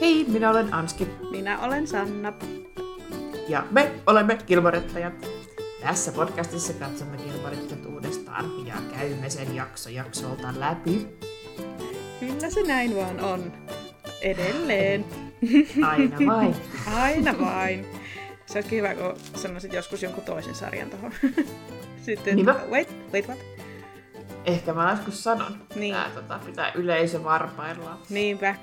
Hei, minä olen Anski. Minä olen Sanna. Ja me olemme Kilmorettajat. Tässä podcastissa katsomme Kilmorettajat uudestaan ja käymme sen jakso jaksolta läpi. Kyllä se näin vaan on. Edelleen. Aina vain. Aina vain. Se olisi hyvä, kun sanoisit joskus jonkun toisen sarjan tuohon. Sitten, Niinpä. wait, wait, what? Ehkä mä joskus sanon. Niin. Tää tota, pitää yleisö varpaillaan. Niinpä.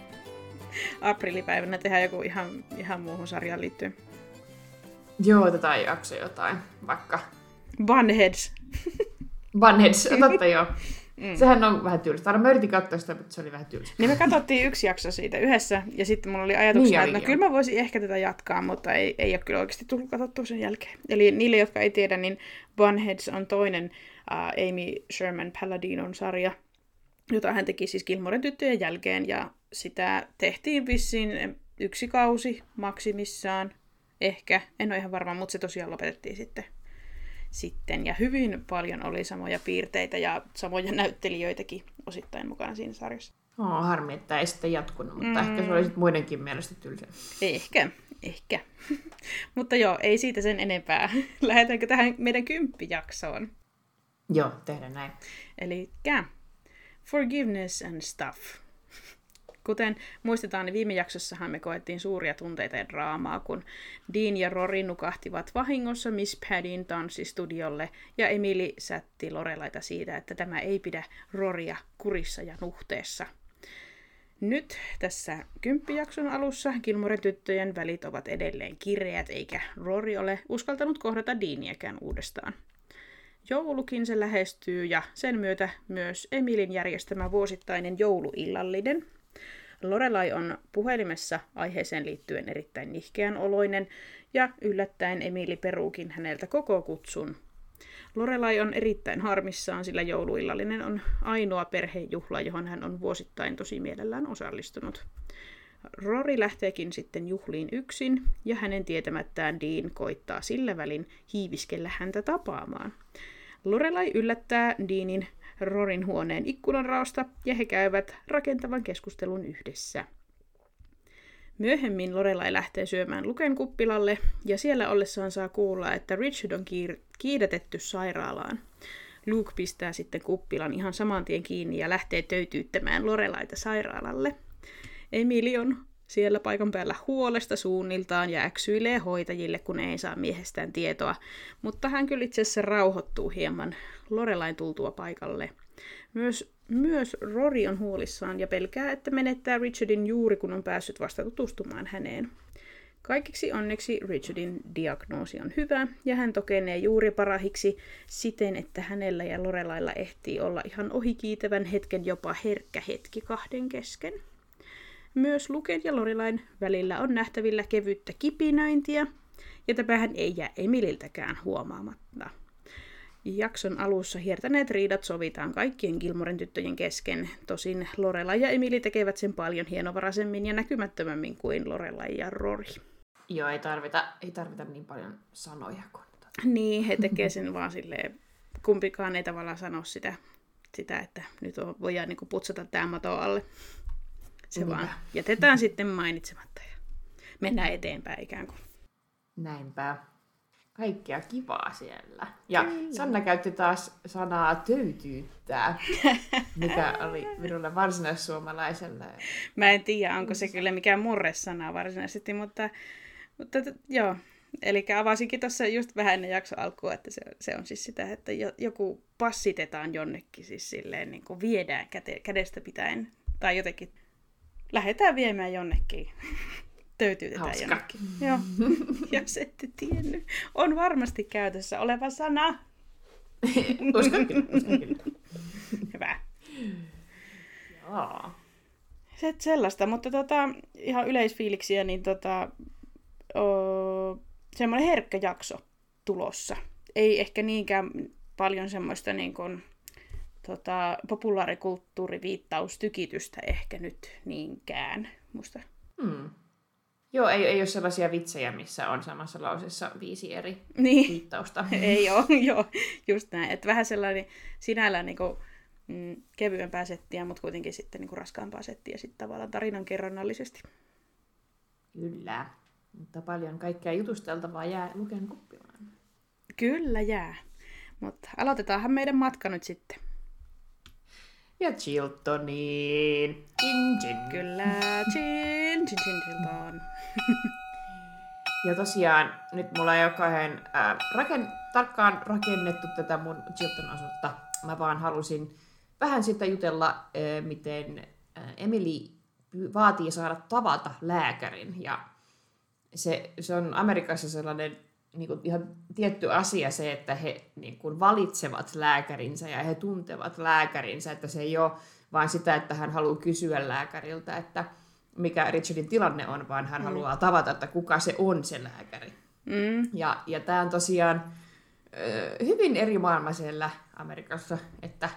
Aprilipäivänä tehdään joku ihan, ihan muuhun sarjaan liittyen. Joo, tätä ei jaksa jotain. Vaikka Bunheads. Bunheads, totta joo. Mm. Sehän on vähän tylsä. Aina mä yritin katsoa sitä, mutta se oli vähän tylsä. Niin me katsottiin yksi jakso siitä yhdessä, ja sitten mulla oli ajatuksena, Niin että no, kyllä mä voisin ehkä tätä jatkaa, mutta ei, ei ole kyllä oikeasti tullut katsottua sen jälkeen. Eli niille, jotka ei tiedä, niin Bunheads on toinen uh, Amy Sherman Palladinon sarja, jota hän teki siis Gilmoren tyttöjen jälkeen, ja sitä tehtiin vissiin yksi kausi maksimissaan, ehkä, en ole ihan varma, mutta se tosiaan lopetettiin sitten. sitten. Ja hyvin paljon oli samoja piirteitä ja samoja näyttelijöitäkin osittain mukana siinä sarjassa. Oh, harmi, että ei sitten jatkunut, mutta Mm. ehkä se oli sit muidenkin mielestä tylsä. Ehkä, ehkä. Mutta joo, ei siitä sen enempää. Lähdetäänkö tähän meidän kymppijaksoon? Joo, tehdään näin. Eli Forgiveness and Stuff. Kuten muistetaan, niin viime jaksossahan me koettiin suuria tunteita ja draamaa, kun Dean ja Rory nukahtivat vahingossa Miss Paddyn tanssistudiolle, ja Emily sätti Lorelaita siitä, että tämä ei pidä Roria kurissa ja nuhteessa. Nyt tässä kymppijakson alussa Gilmoren tyttöjen välit ovat edelleen kireät, eikä Rory ole uskaltanut kohdata Deaniäkään uudestaan. Joulukin se lähestyy ja sen myötä myös Emilin järjestämä vuosittainen jouluillallinen. Lorelai on puhelimessa aiheeseen liittyen erittäin nihkeän oloinen ja yllättäen Emili peruukin häneltä koko kutsun. Lorelai on erittäin harmissaan, sillä jouluillallinen on ainoa perhejuhla, johon hän on vuosittain tosi mielellään osallistunut. Rory lähteekin sitten juhliin yksin, ja hänen tietämättään Dean koittaa sillä välin hiiviskellä häntä tapaamaan. Lorelai yllättää Deanin Rorin huoneen ikkunanraosta, ja he käyvät rakentavan keskustelun yhdessä. Myöhemmin Lorelai lähtee syömään Luken kuppilalle, ja siellä ollessaan saa kuulla, että Richard on kiir- kiidätetty sairaalaan. Luke pistää sitten kuppilan ihan saman tien kiinni ja lähtee töytyyttämään Lorelaita sairaalalle. Emili on siellä paikan päällä huolesta suunniltaan ja äksyilee hoitajille, kun ei saa miehestään tietoa, mutta hän kyllä itse asiassa rauhoittuu hieman Lorelain tultua paikalle. Myös, myös Rory on huolissaan ja pelkää, että menettää Richardin juuri kun on päässyt vasta tutustumaan häneen. Kaikiksi onneksi Richardin diagnoosi on hyvä ja hän tokenee juuri parahiksi siten, että hänellä ja Lorelailla ehtii olla ihan ohikiitävän hetken jopa herkkä hetki kahden kesken. Myös Luken ja Lorelain välillä on nähtävillä kevyttä kipinöintiä, ja tämähän ei jää Emililtäkään huomaamatta. Jakson alussa hiertäneet riidat sovitaan kaikkien Gilmoren tyttöjen kesken, tosin Lorelai ja Emili tekevät sen paljon hienovaraisemmin ja näkymättömämmin kuin Lorelai ja Rory. Joo, ei tarvita, ei tarvita niin paljon sanoja kuin... Tota. Niin, he tekee sen vaan silleen, kumpikaan ei tavallaan sano sitä, sitä että nyt on, voidaan niin putsata tämä mato alle. Se Niinpä. vaan jätetään sitten mainitsematta ja mennään eteenpäin ikään kuin. Näinpä. Kaikkea kivaa siellä. Ja Kyllä. Sanna käytti taas sanaa töytyyttää, mikä oli minulle varsinaissuomalaiselle. Mä en tiedä, onko se kyllä mikään murresana varsinaisesti, mutta, mutta joo. Eli avasinkin tuossa just vähän ennen jakson alkua, että se, se on siis sitä, että jo, joku passitetaan jonnekin, siis silleen niin kuin viedään käte, kädestä pitäen, tai jotenkin lähdetään viemään jonnekin. Töytyytetään Hauska. jonnekin. Joo, jos ette tiennyt. On varmasti käytössä oleva sana. uskon kyllä, uskon kyllä. Hyvä. Joo. Se, sellaista, mutta tota, ihan yleisfiiliksiä, niin tota, o, semmoinen herkkä jakso tulossa. Ei ehkä niinkään paljon semmoista niin kuin, tota, populaarikulttuuriviittaustykitystä ehkä nyt niinkään. Musta. Hmm. Joo, ei, ei ole sellaisia vitsejä, missä on samassa lauseessa viisi eri Niin, viittausta. ei ole, joo, just näin. Että vähän sellainen sinällään niin kuin, mm, kevyempää settiä, mutta kuitenkin sitten niin kuin raskaampaa settiä sitten tavallaan tarinankerronnallisesti. Kyllä. Mutta paljon kaikkea jutusteltavaa jää Luken kuppilaan. Kyllä jää. Mutta aloitetaanhan meidän matka nyt sitten. Ja Chiltoniin. Chin, chin. Kyllä, chin, chin, chin, Chilton. Ja tosiaan nyt mulla ei ole kauhean ää, raken, tarkkaan rakennettu tätä mun Chilton asutta. Mä vaan halusin vähän sitä jutella, ää, miten ää, Emily vaatii saada tavata lääkärin. Ja se, se on Amerikassa sellainen niin kuin ihan tietty asia se, että he niin kuin valitsevat lääkärinsä ja he tuntevat lääkärinsä, että se ei ole vain sitä, että hän haluaa kysyä lääkäriltä, että mikä Richardin tilanne on, vaan hän mm. haluaa tavata, että kuka se on se lääkäri. Mm. Ja, ja tämä on tosiaan ö, hyvin eri maailma siellä Amerikassa, että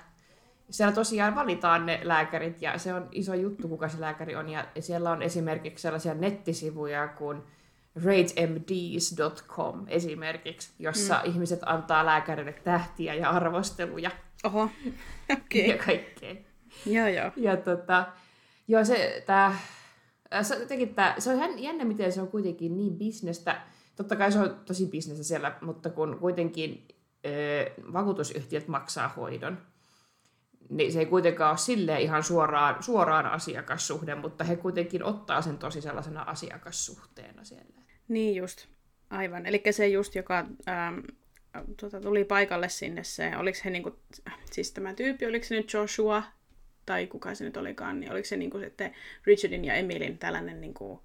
siellä tosiaan valitaan ne lääkärit ja se on iso juttu, kuka se lääkäri on. Ja siellä on esimerkiksi sellaisia nettisivuja kuin ratemds.com esimerkiksi, jossa mm. ihmiset antaa lääkärille tähtiä ja arvosteluja Oho, okei. ja kaikkea. Joo, joo. Ja tota, joo, se, tää, se, on jotenkin tää, se on jän- jännä, miten se on kuitenkin niin bisnestä. Totta kai se on tosi bisnestä siellä, mutta kun kuitenkin ö, vakuutusyhtiöt maksaa hoidon, niin se ei kuitenkaan ole silleen ihan suoraan, suoraan asiakassuhde, mutta he kuitenkin ottaa sen tosi sellaisena asiakassuhteena siellä. Niin just, aivan. Eli se just, joka ähm, tota, tuli paikalle sinne se, oliko he niinku, siis tämä tyyppi, oliko se nyt Joshua, tai kuka se nyt olikaan, niin oliko se niinku sitten Richardin ja Emilin tällainen niinku,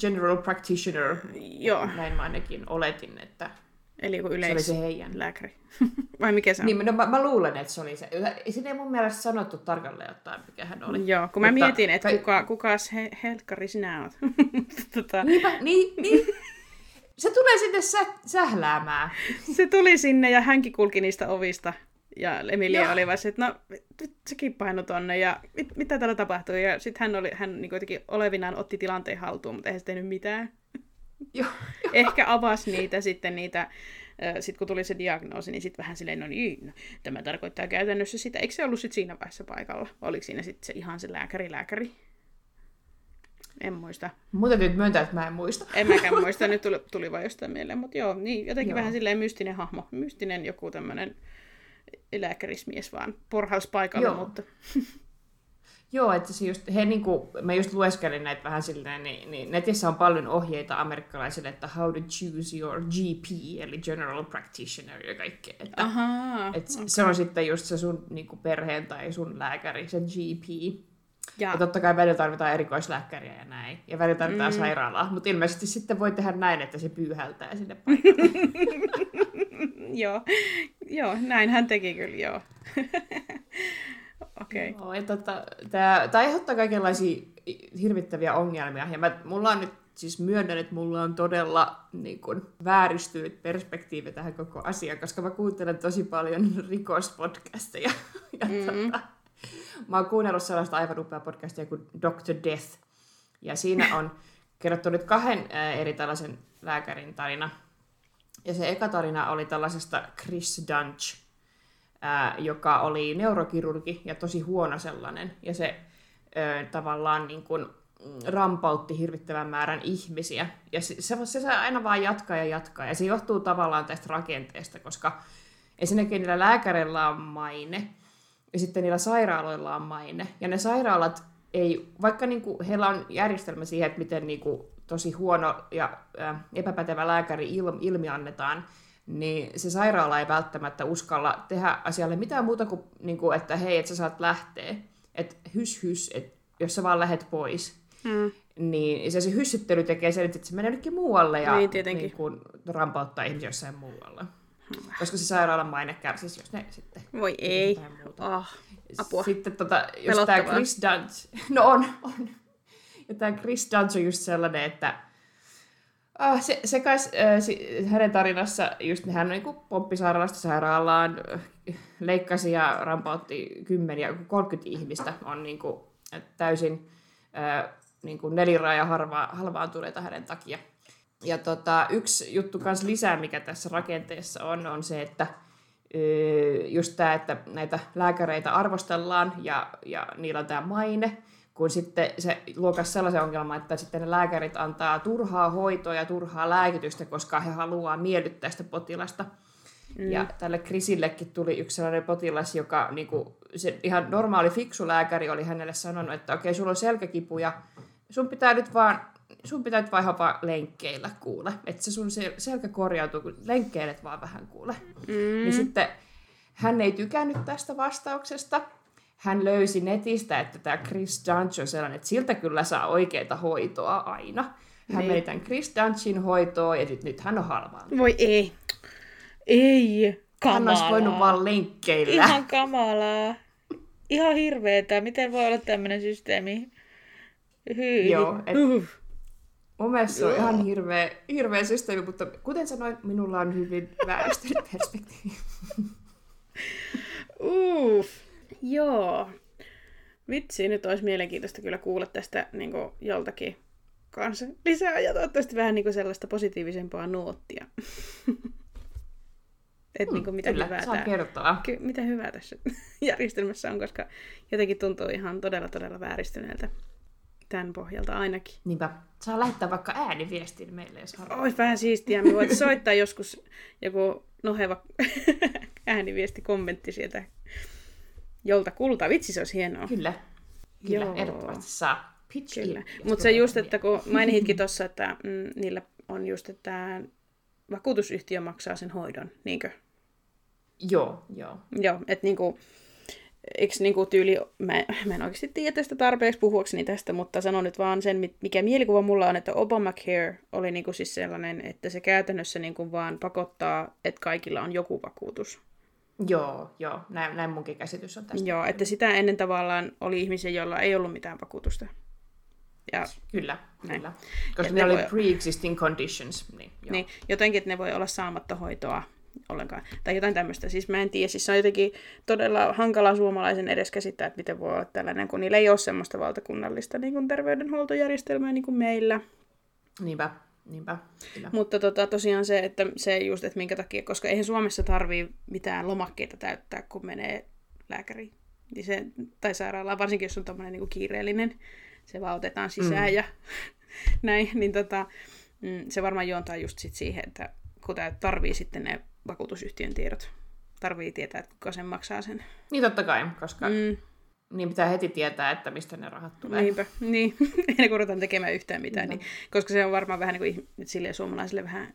General practitioner, joo, näin mä ainakin oletin, että eli joku se oli yleis se heidän. lääkäri. Vai mikä se on? Niin, no, mä, mä luulen, että se oli se. Siinä ei mun mielestä sanottu tarkalleen ottaen, mikä hän oli. Joo, kun mä Mutta- mietin, että tai- kuka, kukas he, helkkari sinä oot. tota, Niinpä, niin, niin. Se tulee sinne sä, sähläämään. se tuli sinne ja hänkin kulki niistä ovista. Ja Emilia Joo. oli vaan että no, sekin paino tonne ja mit, mitä täällä tapahtui. Ja sitten hän, oli, hän niin jotenkin olevinaan otti tilanteen haltuun, mutta eihän se tehnyt mitään. Joo, Ehkä avasi niitä sitten niitä, sitten kun tuli se diagnoosi, niin sitten vähän silleen, no niin, no, tämä tarkoittaa käytännössä sitä. Eikö se ollut sitten siinä vaiheessa paikalla? Oliko siinä sitten se ihan se lääkäri, lääkäri? En muista. Täytyy nyt myöntää, että mä en muista. En mäkään muista, nyt tuli, tuli vaan jostain mieleen. Mutta joo, niin jotenkin Joo. vähän silleen mystinen hahmo. Mystinen joku tämmöinen lääkärismies vaan porhals paikalla, Joo. mutta Joo, että se just, he niinku, mä just lueskelin näitä vähän silleen, niin, niin netissä on paljon ohjeita amerikkalaisille, että how to choose your GP, eli general practitioner ja kaikkea. Että, ahaa. et Se on sitten just se sun niinku, perheen tai sun lääkäri, se GP. Ja, Ja totta kai välillä tarvitaan erikoislääkäriä ja näin. Ja välillä tarvitaan mm. sairaalaa. Mutta ilmeisesti sitten voi tehdä näin, että se pyyhältää sinne paikalle. joo, joo, näin hän teki kyllä, joo. Okei. Okay. Joo, ja tota, tää, tää aiheuttaa kaikenlaisia hirvittäviä ongelmia. Ja mä, mulla on nyt siis myönnän, että mulla on todella niin kun, vääristynyt perspektiivi tähän koko asiaan, koska mä kuuntelen tosi paljon rikospodcasteja. Ja Mm. tota, mä oon kuunnellut sellaista aivan upeaa podcastia kuin Dr. Death. Ja siinä on kerrottu nyt kahden ää, eri tällaisen lääkärin tarina. Ja se eka tarina oli tällaisesta Chris Dunch, ää, joka oli neurokirurgi ja tosi huono sellainen. Ja se ää, tavallaan niin kuin, mm, rampautti hirvittävän määrän ihmisiä. Ja se, se, se aina vaan jatkaa ja jatkaa. Ja se johtuu tavallaan tästä rakenteesta, koska ensinnäkin niillä lääkäreillä on maine, ja sitten niillä sairaaloilla on maine. Ja ne sairaalat ei, vaikka niinku heillä on järjestelmä siihen, että miten niinku tosi huono ja epäpätevä lääkäri il, ilmi annetaan, niin se sairaala ei välttämättä uskalla tehdä asialle mitään muuta kuin, niinku, että hei, että sä saat lähteä. Että hys hys, että jos sä vaan lähet pois. Mm. Niin se, se hyssyttely tekee sen, että se menee jonnekin muualle ja Niin, tietenkin. Niin kuin, rampauttaa ihmisiä jossain muualla. Koska se sairaalan maine kärsisi, jos ne sitten Voi ei. Oh, apua. Sitten tota, jos tämä. Chris Dunch, no on, on. Ja tämä Chris Dunch on just sellainen, että ah, se, se kais, äh, hänen tarinassa just hän niin pomppi sairaalasta sairaalaan, leikkasi ja rampautti kymmeniä, 30 ihmistä on niin kuin, täysin äh, niin kuin neliraaja harva, halvaantuneita hänen takia. Ja tota, yksi juttu kans lisää, mikä tässä rakenteessa on, on se, että just tämä, että näitä lääkäreitä arvostellaan ja, ja niillä on tämä maine, kun sitten se luokas sellaisen ongelman, että sitten ne lääkärit antaa turhaa hoitoa ja turhaa lääkitystä, koska he haluaa miellyttää sitä potilasta. Mm. Ja tälle Krisillekin tuli yksi sellainen potilas, joka niin kuin, se ihan normaali fiksu lääkäri oli hänelle sanonut, että okei, okay, sulla on selkäkipu ja sun pitää nyt vaan sun pitää nyt vaan lenkkeillä kuule. Että se sun sel- selkä korjautuu, kun lenkkeilet vaan vähän kuule. Mm. Niin sitten hän ei tykännyt tästä vastauksesta. Hän löysi netistä, että tämä Chris Dunch on sellainen, että siltä kyllä saa oikeita hoitoa aina. Hän niin. meni tämän Chris Dunchin hoitoon ja nyt, nyt hän on halvaa. Voi ei. Ei. Kamalaa. Hän olisi voinut vaan lenkkeillä. Ihan kamalaa. Ihan hirveetä. Miten voi olla tämmöinen systeemi? Hyi. Joo, et, uh. Mun mielestä se on ihan hirveä, hirveä systeemi, mutta kuten sanoin, minulla on hyvin vääristynyt perspektiivi. Uff. Joo. Vitsi, nyt olisi mielenkiintoista kyllä kuulla tästä niin kuin, joltakin kanssa lisää ja toivottavasti vähän niin kuin, sellaista positiivisempaa nuottia. Et, hmm, niin kuin, mitä kyllä, hyvää saa kertoa. Ky- mitä hyvää tässä järjestelmässä on, koska jotenkin tuntuu ihan todella todella vääristyneeltä tämän pohjalta ainakin. Niinpä. Saa lähettää vaikka ääniviestin meille, jos haluaa. Olisi vähän siistiä. Me voit soittaa joskus joku noheva ääniviesti, kommentti sieltä jolta kulta. Vitsi, se olisi hienoa. Kyllä. Kyllä, Joo. ehdottomasti saa. Pitch Kyllä. Mutta se just, että kun mainitkin tuossa, että mm, niillä on just, että vakuutusyhtiö maksaa sen hoidon, niinkö? Joo, joo. Joo, että niinku, eikö niinku tyyli, mä, mä en oikeasti tiedä tästä tarpeeksi puhuakseni tästä, mutta sanon nyt vaan sen, mikä mielikuva mulla on, että Obamacare oli niinku siis sellainen, että se käytännössä niinku vaan pakottaa, että kaikilla on joku vakuutus. Joo, joo. Näin, näin munkin käsitys on tästä. Joo, että sitä ennen tavallaan oli ihmisiä, joilla ei ollut mitään vakuutusta. Ja, kyllä, näin. kyllä. Koska ne, ne oli voi... pre-existing conditions. Niin, joo. niin, jotenkin, että ne voi olla saamatta hoitoa ollenkaan. Tai jotain tämmöistä. Siis mä en tiedä, siis se on jotenkin todella hankala suomalaisen edes käsittää, että miten voi olla tällainen, kun niillä ei ole semmoista valtakunnallista niin kuin terveydenhuoltojärjestelmää niin kuin meillä. Niinpä, niinpä. Kyllä. Mutta tota, tosiaan se, että se just, että minkä takia, koska eihän Suomessa tarvii mitään lomakkeita täyttää, kun menee lääkäriin. Niin se, tai sairaalaan, varsinkin jos on tämmöinen niin kiireellinen, se vaan otetaan sisään mm. ja näin, niin tota, mm, se varmaan juontaa just sit siihen, että kun tarvii sitten ne vakuutusyhtiön tiedot. Tarvii tietää, että kuka sen maksaa sen. Niin totta kai, koska mm. Niin pitää heti tietää, että mistä ne rahat tulee. Niinpä, niin. Ennen kuin ruvetaan tekemään yhtään mitään. Niin, koska se on varmaan vähän niin kuin sille suomalaisille vähän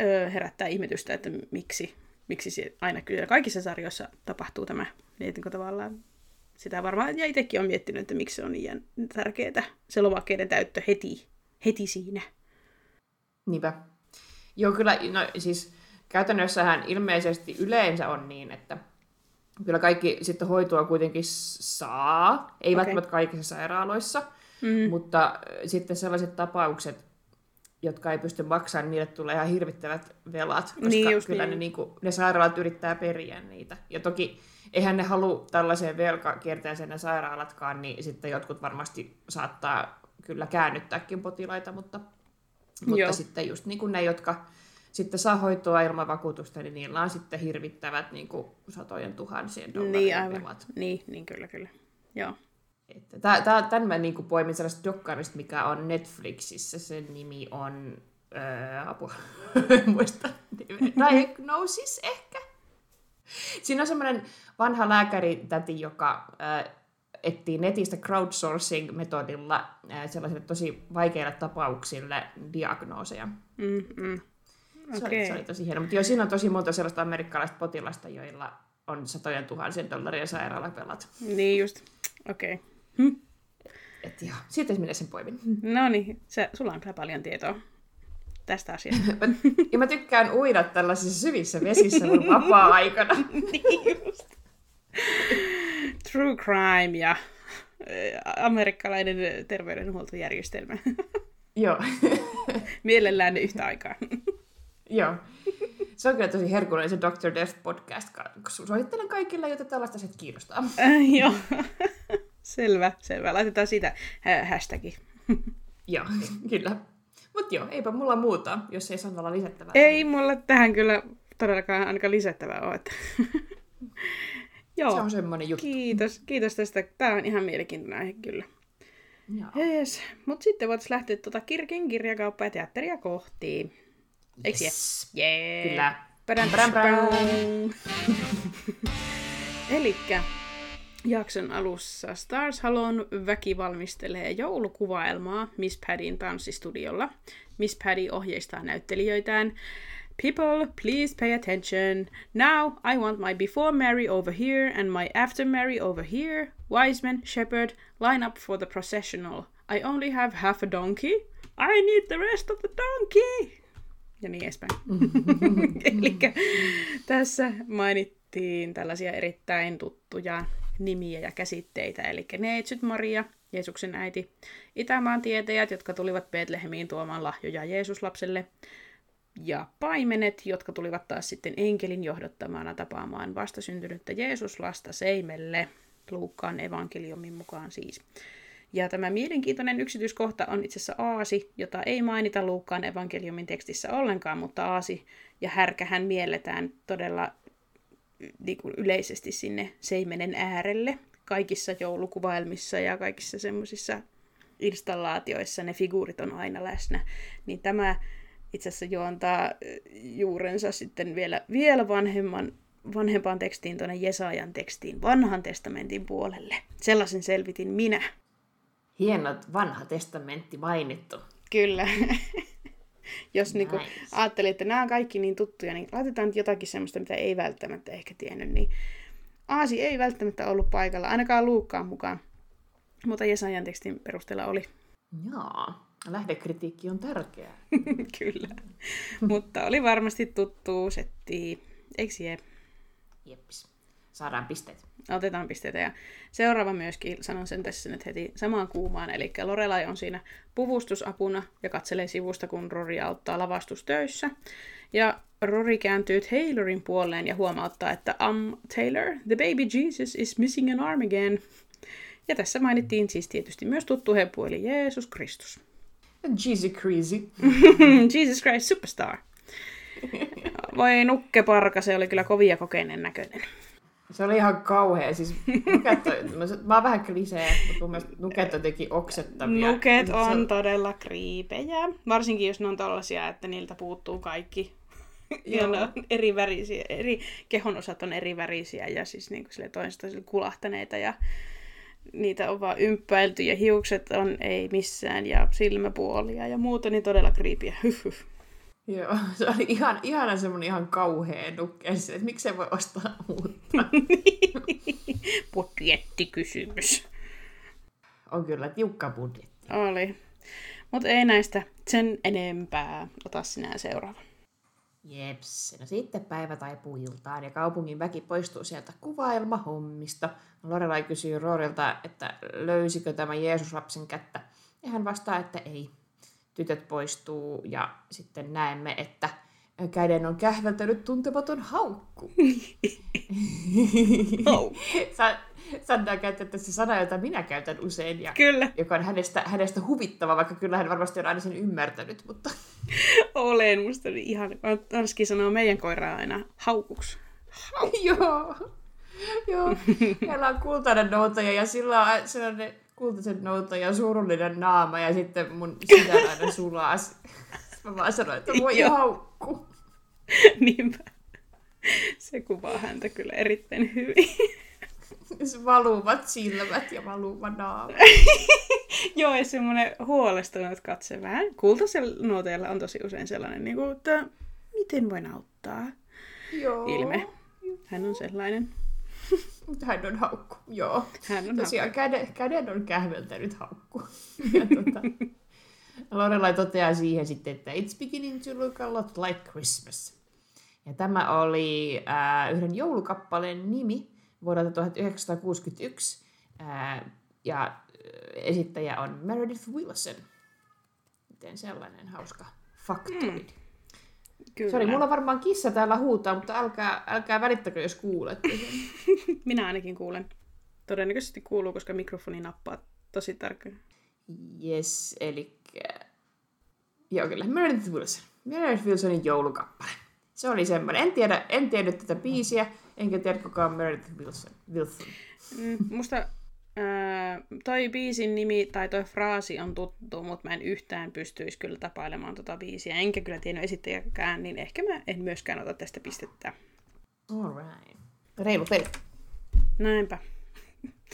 öö, herättää ihmetystä, että miksi, miksi se aina kyllä kaikissa sarjoissa tapahtuu tämä. Niin, tavallaan sitä varmaan, ja itsekin on miettinyt, että miksi se on niin tärkeää, se lomakkeiden täyttö heti, heti siinä. Niinpä. Joo, kyllä, no siis käytännössähän ilmeisesti yleensä on niin, että kyllä kaikki sitten hoitoa kuitenkin saa, ei okay. välttämättä kaikissa sairaaloissa, mm-hmm. mutta sitten sellaiset tapaukset, jotka ei pysty maksamaan, niin niille tulee ihan hirvittävät velat, koska niin, just kyllä niin. ne, niin kuin, ne sairaalat yrittää periä niitä. Ja toki eihän ne halua tällaiseen velkakierteeseen ne sairaalatkaan, niin sitten jotkut varmasti saattaa kyllä käännyttääkin potilaita, mutta, mutta sitten just niin kuin ne, jotka sitten saa hoitoa ilman vakuutusta, niin niillä on sitten hirvittävät niin kuin satojen tuhansien dollarin niin, aivan. velat. Niin, niin kyllä, kyllä. Joo. Että tää, tää, tämän mä niin kuin poimin sellaista dokkarista, mikä on Netflixissä. Sen nimi on... Ää, apua, muista. Diagnosis ehkä? Siinä on semmoinen vanha lääkäritäti, joka ää, etsii netistä crowdsourcing-metodilla ää, sellaisille tosi vaikeille tapauksille diagnooseja. Mm-mm. Se, okay. oli, se oli tosi hieno. Mutta joo, siinä on tosi monta sellaista amerikkalaista potilasta, joilla on satojen tuhansien dollarien sairaalapelat. Niin just, okei. Okay. Hm. Et joo, siitä minä sen poimin. No niin, se, sulla on kyllä paljon tietoa tästä asiasta. ja mä tykkään uida tällaisissa syvissä vesissä mun vapaa-aikana. niin just. True crime ja amerikkalainen terveydenhuoltojärjestelmä. Joo. Mielellään yhtä aikaa. Joo. Se on kyllä tosi herkullinen se Dr. Death podcast. Suosittelen kaikille, joita tällaista set kiinnostaa. Äh, joo. selvä, selvä. Laitetaan siitä hashtagi. joo, kyllä. Mutta joo, eipä mulla muuta, jos ei Sannalla lisättävää. Ei mulla tähän kyllä todellakaan ainakaan lisättävää ole. Joo. Se on semmoinen juttu. Kiitos, kiitos tästä. Tämä on ihan mielenkiintoinen aihe kyllä. Joo. Yes. Mutta sitten voitaisiin lähteä tuota Kirkin kirjakauppaa ja teatteria kohti. Eiks Yes. Jee. Kyllä. Pärän, pärän. Elikkä jakson alussa Stars Halon väki valmistelee joulukuvaelmaa Miss Paddyn tanssistudiolla. Miss Paddy ohjeistaa näyttelijöitään. People, please pay attention. Now I want my before Mary over here and my after Mary over here. Wiseman, shepherd, line up for the processional. I only have half a donkey. I need the rest of the donkey. Ja niin edespäin. Eli tässä mainittiin tällaisia erittäin tuttuja nimiä ja käsitteitä, eli Neitsyt Maria, Jeesuksen äiti, Itämaan tietäjät, jotka tulivat Betlehemiin tuomaan lahjoja Jeesuslapselle, ja paimenet, jotka tulivat taas sitten enkelin johdottamana tapaamaan vastasyntynyttä Jeesuslasta Seimelle, Luukkaan evankeliumin mukaan siis. Ja tämä mielenkiintoinen yksityiskohta on itse asiassa aasi, jota ei mainita Luukkaan evankeliumin tekstissä ollenkaan, mutta aasi ja härkähän mielletään todella niin kuin yleisesti sinne seimenen äärelle kaikissa joulukuvaelmissa ja kaikissa semmoisissa installaatioissa ne figuurit on aina läsnä. Niin tämä itse asiassa juontaa juurensa sitten vielä, vielä vanhemman, vanhempaan tekstiin, tuonne Jesajan tekstiin, vanhan testamentin puolelle. Sellaisen selvitin minä. Hienot vanha testamentti mainittu. Kyllä. Jos nice. niin ajattelee, että nämä on kaikki niin tuttuja, niin laitetaan nyt jotakin semmoista, mitä ei välttämättä ehkä tiennyt. Niin Aasi ei välttämättä ollut paikalla, ainakaan Luukkaan mukaan. Mutta Jesajan tekstin perusteella oli. Joo. Lähdekritiikki on tärkeää. Kyllä. Mutta oli varmasti tuttu setti. Eikö jee? Jeppis. Saadaan pisteet. Otetaan pisteitä. Ja seuraava myöskin, sanon sen tässä nyt heti samaan kuumaan. Eli Lorelai on siinä puvustusapuna ja katselee sivusta, kun Rory auttaa lavastustöissä. Ja Rory kääntyy Taylorin puoleen ja huomauttaa, että um, Taylor, the baby Jesus is missing an arm again. Ja tässä mainittiin siis tietysti myös tuttu hepu, eli Jeesus Kristus. Jeezy crazy. Jesus Christ Superstar. Voi nukkeparka, se oli kyllä kovia kokeinen näköinen. Se oli ihan kauhea. Siis nuket on, mä oon vähän klisee, mutta mun mielestä nuket on jotenkin oksettavia. Nuket Se- on todella kriipejä. Varsinkin jos ne on tällaisia, että niiltä puuttuu kaikki. Ja ne on eri värisiä, eri kehonosat on eri värisiä ja siis niin toisesta toiselle kulahtaneita ja niitä on vaan ympäilty ja hiukset on ei missään ja silmäpuolia ja muuta, niin todella kriipiä. Joo, se oli ihan, ihana semmonen ihan kauhea nukke. Se, Että miksei voi ostaa uutta. Budjettikysymys. On kyllä tiukka budjetti. Oli. Mutta ei näistä sen enempää. Ota sinä seuraava. Jeps. No sitten päivä taipuu iltaan ja kaupungin väki poistuu sieltä kuvailmahommista. Lorelai kysyy Roorilta, että löysikö tämä Jeesuslapsen kättä. Ja hän vastaa, että ei. Tytöt poistuu ja sitten näemme, että käden on kähveltänyt tuntematon haukku. Haukku. Sa- Sanna käyttää tässä sana, jota minä käytän usein, ja Kyllä, joka on hänestä, hänestä huvittava, vaikka kyllä hän varmasti on aina sen ymmärtänyt, mutta olen. Musta oli ihan... Anski sanoo meidän koiraa aina haukuksi. joo. Joo, hänellä on kultainen noutaja ja sillä on sellainen kultaisen noutaja surullinen naama ja sitten mun sydän aina sulaa. Mä vaan sanoin, että voi haukku. Niinpä. Se kuvaa häntä kyllä erittäin hyvin. Valuvat silmät ja valuva naama. Joo, ja semmoinen huolestunut katse vähän. Kultaisella nuoteella on tosi usein sellainen, niin kuin, että miten voin auttaa? Joo. Ilme. Hän on sellainen. Mutta hän on haukku, joo. Hän on Tosiaan käden, käden on kähveltänyt haukku. Ja tota, Lorelai toteaa siihen sitten, että it's beginning to look a lot like Christmas. Ja tämä oli äh, yhden joulukappaleen nimi vuodelta 1961. Äh, ja äh, esittäjä on Meredith Wilson. Miten sellainen hauska faktoid. Mm. Kyllä. Sori, mulla varmaan kissa täällä huutaa, mutta älkää, älkää välittäkö, jos kuulette sen. Minä ainakin kuulen. Todennäköisesti kuuluu, koska mikrofoni nappaa tosi tarkkaan. Yes, eli... Joo, kyllä. Meredith Wilson. Meredith Wilsonin joulukappale. Se oli semmoinen. En tiedä, en tiedä tätä biisiä, enkä tiedä kuka on Meredith Wilson. Wilson. Mm, musta Öö, toi biisin nimi tai toi fraasi on tuttu, mutta mä en yhtään pystyisi kyllä tapailemaan tota biisiä. Enkä kyllä tiennyt esittäjäkään, niin ehkä mä en myöskään ota tästä pistettä. Alright. Reilu peli. Näinpä.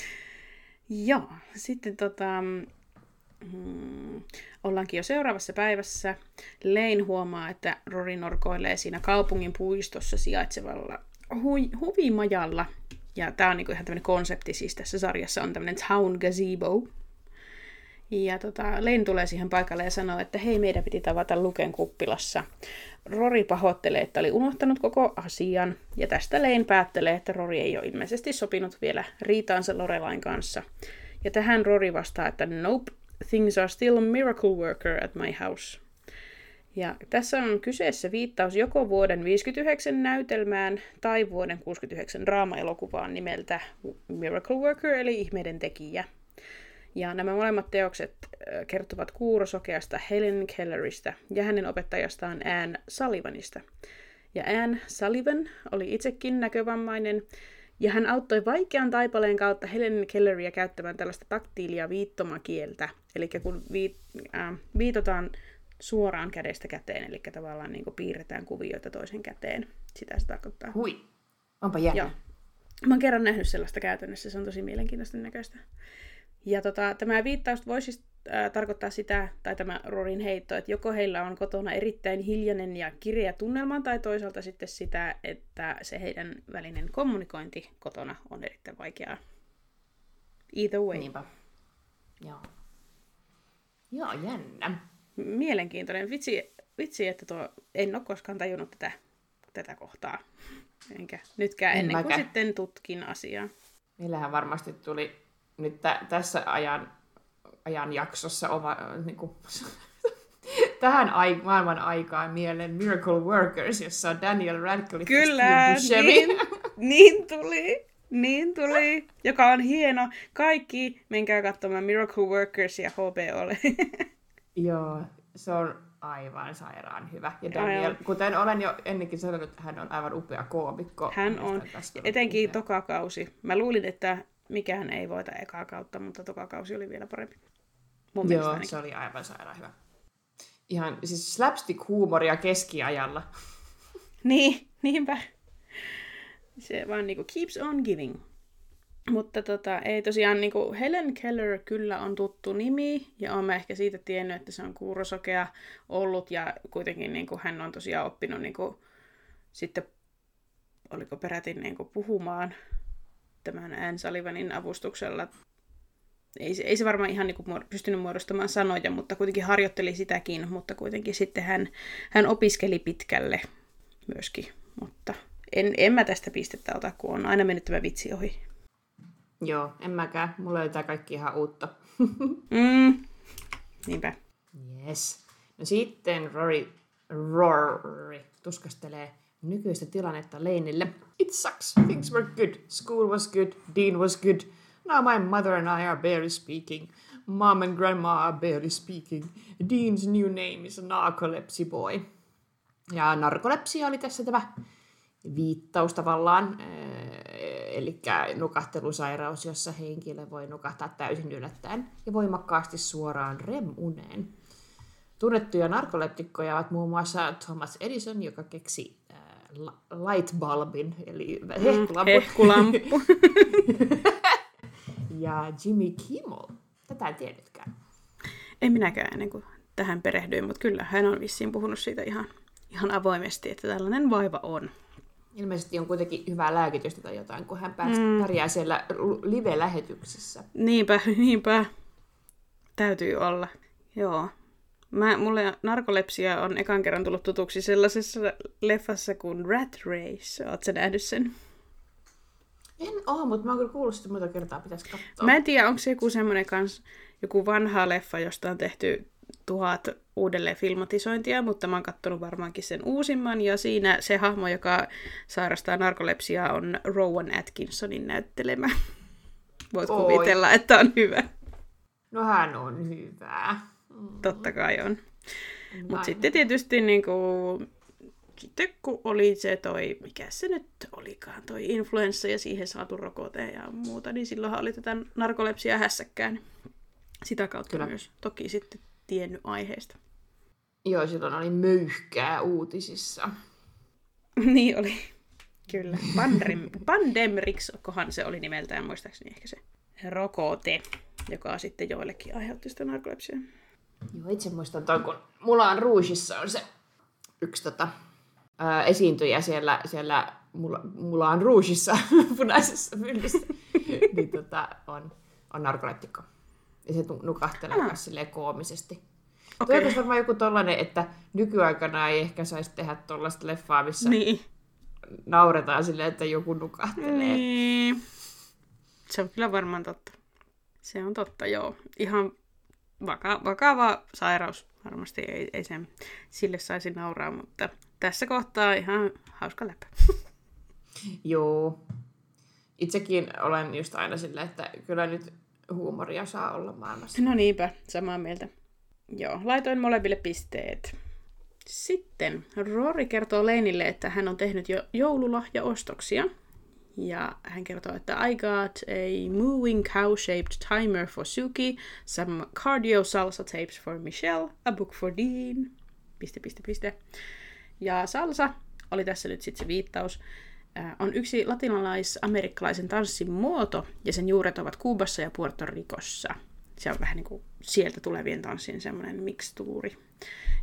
Joo, sitten tota, mm, ollaankin jo seuraavassa päivässä. Lein huomaa, että Rory norkoilee siinä kaupungin puistossa sijaitsevalla hu- huvimajalla. Ja tämä on niinku ihan tämmöinen konsepti siis tässä sarjassa, on tämmöinen town gazebo. Ja tota, Lein tulee siihen paikalle ja sanoo, että hei, meidän piti tavata Luken kuppilassa. Rori pahoittelee, että oli unohtanut koko asian, ja tästä Lein päättelee, että Rori ei ole ilmeisesti sopinut vielä riitaansa Lorelain kanssa. Ja tähän Rori vastaa, että nope, things are still miracle worker at my house. Ja tässä on kyseessä viittaus joko vuoden 59 näytelmään tai vuoden 69 draama-elokuvaan nimeltä Miracle Worker eli ihmeiden tekijä. Ja nämä molemmat teokset kertovat kuurosokeasta Helen Kelleristä ja hänen opettajastaan Anne Sullivanista. Ja Anne Sullivan oli itsekin näkövammainen, ja hän auttoi vaikean taipaleen kautta Helen Kelleria käyttämään tällaista taktiilia viittomakieltä. Eli kun viit, äh, viitotaan suoraan kädestä käteen, eli tavallaan niin piirretään kuvioita toisen käteen. Sitä se tarkoittaa. Hui, onpa jännä. Joo. Mä oon kerran nähnyt sellaista käytännössä, se on tosi mielenkiintoista näköistä. Ja tota, tämä viittaus voi siis äh, tarkoittaa sitä, tai tämä Rorin heitto, että joko heillä on kotona erittäin hiljainen ja kireä tunnelma, tai toisaalta sitten sitä, että se heidän välinen kommunikointi kotona on erittäin vaikeaa. Either way. Niinpä. Joo. Joo, jännä. Mielenkiintoinen. Vitsi, vitsi että tuo, en ole koskaan tajunnut tätä, tätä kohtaa. Enkä nytkään en ennen mäkään. kuin sitten tutkin asiaa. Meillähän varmasti tuli nyt tä- tässä ajan, ajan jaksossa oma, niin kuin, tähän ai- maailman aikaan mieleen Miracle Workers, jossa on Daniel Radcliffe Kyllä, niin, niin tuli. Niin tuli, joka on hieno. Kaikki menkää katsomaan Miracle Workers ja HBOlle. Joo, se on aivan sairaan hyvä. Ja Daniel, aivan. kuten olen jo ennenkin sanonut, hän on aivan upea koomikko. Hän on, etenkin upea. tokakausi. Mä luulin, että mikään ei voita ekaa kautta, mutta toka kausi oli vielä parempi. Mun Joo, se oli aivan sairaan hyvä. Ihan siis slapstick-huumoria keskiajalla. niin, niinpä. Se vaan niinku keeps on giving. Mutta tota, ei tosiaan niinku Helen Keller kyllä on tuttu nimi, ja olen ehkä siitä tiennyt, että se on kuurosokea ollut, ja kuitenkin niinku hän on tosiaan oppinut niinku, sitten, oliko peräti niinku puhumaan tämän Anne Sullivanin avustuksella. Ei, ei se varmaan ihan niin kuin pystynyt muodostamaan sanoja, mutta kuitenkin harjoitteli sitäkin, mutta kuitenkin sitten hän, hän opiskeli pitkälle myöskin. Mutta en, en mä tästä pistettä ota, kun on aina mennyt tämä vitsi ohi. Joo, en mäkään. Mulla tämä kaikki ihan uutta. mm, niinpä. Yes. No sitten Rory, Rory tuskastelee nykyistä tilannetta Leinille. It sucks. Things were good. School was good. Dean was good. Now my mother and I are barely speaking. Mom and grandma are barely speaking. Dean's new name is Narcolepsy Boy. Ja narkolepsia oli tässä tämä viittaus tavallaan, eli nukahtelusairaus, jossa henkilö voi nukahtaa täysin yllättäen ja voimakkaasti suoraan REM-uneen. Tunnettuja narkoleptikkoja ovat muun muassa Thomas Edison, joka keksi lightbulbin, eli hehkulamppu. Mm, hehkulamppu. ja Jimmy Kimmel. Tätä en tiennytkään. En minäkään ennen kuin tähän perehdyin, mutta kyllä hän on vissiin puhunut siitä ihan, ihan avoimesti, että tällainen vaiva on. Ilmeisesti on kuitenkin hyvää lääkitystä tai jotain, kun hän pääsi, mm. pärjää siellä live-lähetyksessä. Niinpä, niinpä. Täytyy olla. Joo. Mä, mulle narkolepsia on ekan kerran tullut tutuksi sellaisessa leffassa kuin Rat Race. Oletko nähnyt sen? En oo, mutta mä oon kyllä kuullut sitä muuta kertaa, pitäisi katsoa. Mä en tiedä, onko se joku semmoinen kans, joku vanha leffa, josta on tehty tuhat uudelleen filmatisointia, mutta mä oon kattonut varmaankin sen uusimman, ja siinä se hahmo, joka sairastaa narkolepsiaa, on Rowan Atkinsonin näyttelemä. Voit Oi. kuvitella, että on hyvä. No hän on hyvä. Totta kai on. Mutta sitten tietysti niin kuin sitten kun oli se toi, mikä se nyt olikaan, toi influenssa ja siihen saatu rokote ja muuta, niin silloinhan oli tätä narkolepsia hässäkkää. Niin sitä kautta Kyllä. myös toki sitten tiennyt aiheesta. Joo, silloin oli möyhkää uutisissa. niin oli. Kyllä. Pandem, Pandemrix, kohan se oli nimeltään muistaakseni ehkä se rokote, joka sitten joillekin aiheutti sitä narkolepsiaa. Joo, itse muistan tuon, kun mulla on Ruusissa on se yksi tota, ää, esiintyjä siellä, siellä mulla, mulla on Ruusissa punaisessa myllyssä, niin tota, on, on narkoleptikko. Ja se nukahtelee ah. myös silleen koomisesti. Okay. Tuo varmaan joku tollanen, että nykyaikana ei ehkä saisi tehdä tuollaista leffaa, missä niin. nauretaan silleen, että joku nukahtelee. Niin. Se on kyllä varmaan totta. Se on totta, joo. Ihan vaka- vakava sairaus varmasti ei, ei sen, sille saisi nauraa, mutta tässä kohtaa ihan hauska läpä. Joo. Itsekin olen just aina silleen, että kyllä nyt huumoria saa olla maailmassa. No niinpä, samaa mieltä. Joo, laitoin molemmille pisteet. Sitten Rory kertoo Leinille, että hän on tehnyt jo joululahjaostoksia. Ja hän kertoo, että I got a moving cow-shaped timer for Suki, some cardio salsa tapes for Michelle, a book for Dean, piste, piste, piste. Ja salsa oli tässä nyt sitten se viittaus, on yksi latinalais-amerikkalaisen tanssin muoto, ja sen juuret ovat Kuubassa ja Puerto Ricossa. Se on vähän niin kuin sieltä tulevien tanssin semmoinen mikstuuri.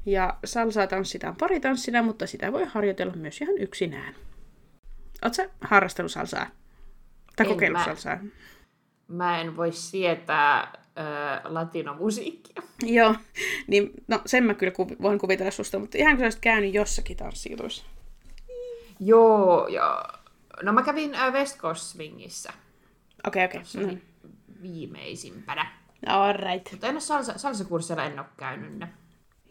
Ja salsaa tanssitaan paritanssina, mutta sitä voi harjoitella myös ihan yksinään. Oletko harrastellut salsaa? Tai en kokeillut mä, salsaa? Mä en voi sietää äh, latinomusiikkia. Joo, niin no sen mä kyllä kuv- voin kuvitella susta, mutta ihan kun olisit käynyt jossakin tanssijutuissa. Joo, ja no mä kävin äh, West Coast Swingissä. Okei, okay, okei. Okay. Mm. Viimeisimpänä. All right. Mutta en ole salsa, salsakurssilla en ole käynyt ne.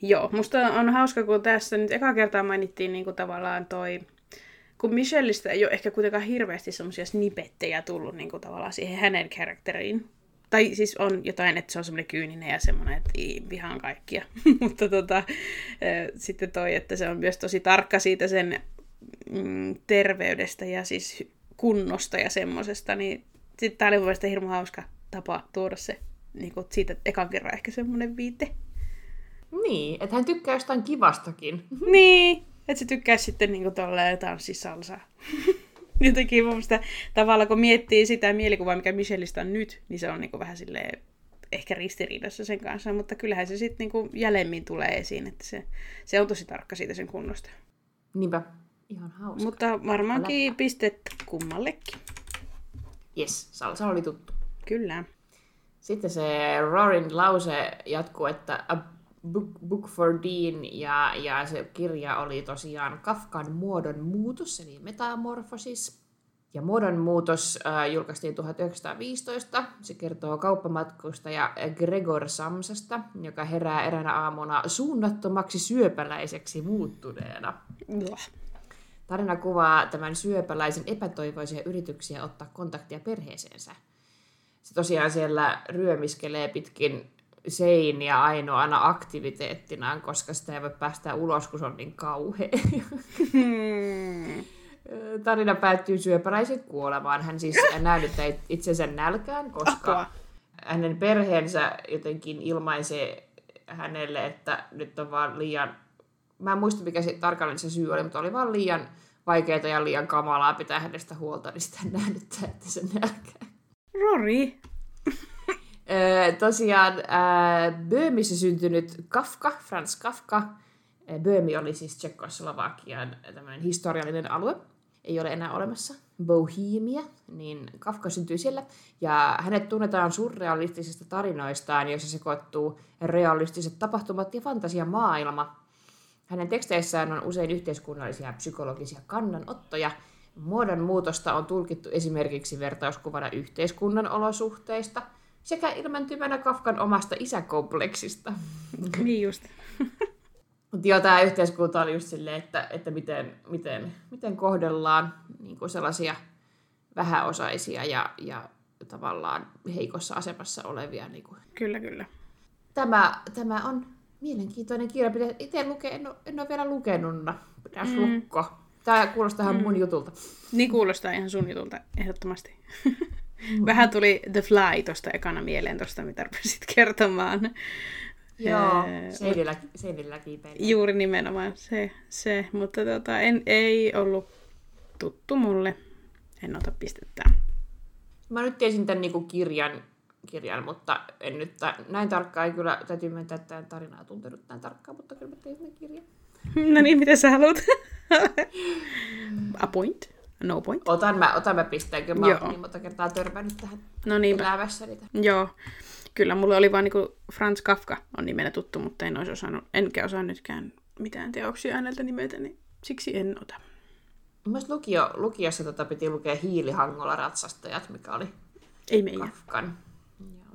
Joo, musta on hauska, kun tässä nyt eka kertaa mainittiin niin kuin tavallaan toi kun Michellistä ei ole ehkä kuitenkaan hirveästi semmoisia snipettejä tullut niin kuin tavallaan siihen hänen karakteriin. Tai siis on jotain, että se on semmoinen kyyninen ja semmoinen, että vihaan kaikkia. Mutta tota, sitten toi, että se on myös tosi tarkka siitä sen mm, terveydestä ja siis kunnosta ja semmoisesta, niin sitten tämä oli mun hirmu hauska tapa tuoda se niin kuin siitä ekan kerran ehkä semmoinen viite. Niin, että hän tykkää jostain kivastakin. niin, että se tykkäisi sitten niin tolleen tanssisalsaa. Jotenkin mun mielestä tavalla, kun miettii sitä mielikuvaa, mikä Michelistä on nyt, niin se on niin vähän silleen ehkä ristiriidassa sen kanssa, mutta kyllähän se sitten niin jälemmin tulee esiin, että se, se on tosi tarkka siitä sen kunnosta. Niinpä. Ihan hauska. Mutta varmaankin pistet kummallekin. Yes, salsa oli tuttu. Kyllä. Sitten se Rorin lause jatkuu, että a Book, Book for Dean, ja, ja se kirja oli tosiaan Kafkan muodon muutos, eli metamorfosis. Ja muodon muutos äh, julkaistiin 1915. Se kertoo kauppamatkusta ja Gregor Samsasta, joka herää eräänä aamuna suunnattomaksi syöpäläiseksi muuttuneena. Tarina kuvaa tämän syöpäläisen epätoivoisia yrityksiä ottaa kontaktia perheeseensä. Se tosiaan siellä ryömiskelee pitkin seiniä ainoana aktiviteettinaan, koska sitä ei voi päästä ulos, kun se on niin kauhea. Hmm. Tarina päättyy syöpäläisen kuolemaan. Hän siis näyttää itsensä nälkään, koska Apua. hänen perheensä jotenkin ilmaisee hänelle, että nyt on vaan liian... Mä en muista, mikä se tarkalleen se syy oli, mutta oli vaan liian vaikeaa ja liian kamalaa pitää hänestä huolta, niin sitten näyttää, että se nälkää. Rori, tosiaan Böömissä syntynyt Kafka, Franz Kafka, Böömi oli siis Tsekkoslovakian tämmöinen historiallinen alue, ei ole enää olemassa, Bohemia, niin Kafka syntyi siellä, ja hänet tunnetaan surrealistisista tarinoistaan, joissa sekoittuu realistiset tapahtumat ja fantasia maailma. Hänen teksteissään on usein yhteiskunnallisia psykologisia kannanottoja, Muodon muutosta on tulkittu esimerkiksi vertauskuvana yhteiskunnan olosuhteista – sekä ilmentymänä Kafkan omasta isäkompleksista. Niin just. Mutta joo, tämä yhteiskunta oli just silleen, että, että miten, miten, miten kohdellaan niin kuin sellaisia vähäosaisia ja, ja tavallaan heikossa asemassa olevia. Niin kuin. Kyllä, kyllä. Tämä, tämä on Mielenkiintoinen kirja. Pitäisi itse lukea, en ole, en ole vielä lukenut. Pitäisi mm. lukko. Tämä kuulostaa ihan mm. mun jutulta. Niin kuulostaa ihan sun jutulta, ehdottomasti. Vähän tuli The Fly tuosta ekana mieleen tuosta, mitä rupesit kertomaan. Joo, seinillä, seinillä Juuri nimenomaan se, se. mutta tota, en, ei ollut tuttu mulle. En ota pistettä. Mä nyt tiesin tämän niinku kirjan, kirjan, mutta en nyt ta- näin tarkkaan ei kyllä, täytyy myöntää, että tarinaa tuntenut näin tarkkaan, mutta kyllä mä tiesin tämän kirjan. No niin, mitä sä haluat? A point? No point? Otan mä, otan mä pisteen, kyllä mä oon niin monta kertaa törmännyt tähän no niin, elämässä niitä. Joo, kyllä mulla oli vaan niinku Franz Kafka on nimenä tuttu, mutta en olisi osannut, enkä osaa nytkään mitään teoksia häneltä nimetä, niin siksi en ota. Myös lukio, lukiossa tota piti lukea Hiilihangolla ratsastajat, mikä oli ei meidän. Kafkan.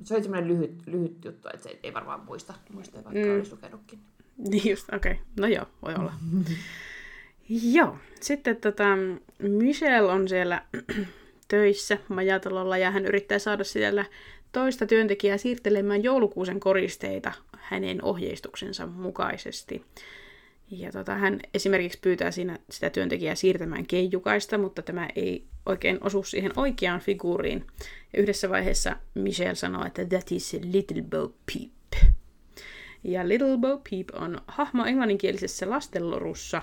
Se oli semmoinen lyhyt, lyhyt juttu, että se ei varmaan muista, muista vaikka mm. olisi lukenutkin. Niin just, okei. Okay. No joo, voi olla. joo, sitten tota, Michelle on siellä töissä majatalolla ja hän yrittää saada siellä toista työntekijää siirtelemään joulukuusen koristeita hänen ohjeistuksensa mukaisesti. Ja tota, hän esimerkiksi pyytää siinä sitä työntekijää siirtämään keijukaista, mutta tämä ei oikein osu siihen oikeaan figuuriin. Ja yhdessä vaiheessa Michelle sanoo, että that is Little Bo Peep. Ja Little Bo Peep on hahmo englanninkielisessä lastenlorussa,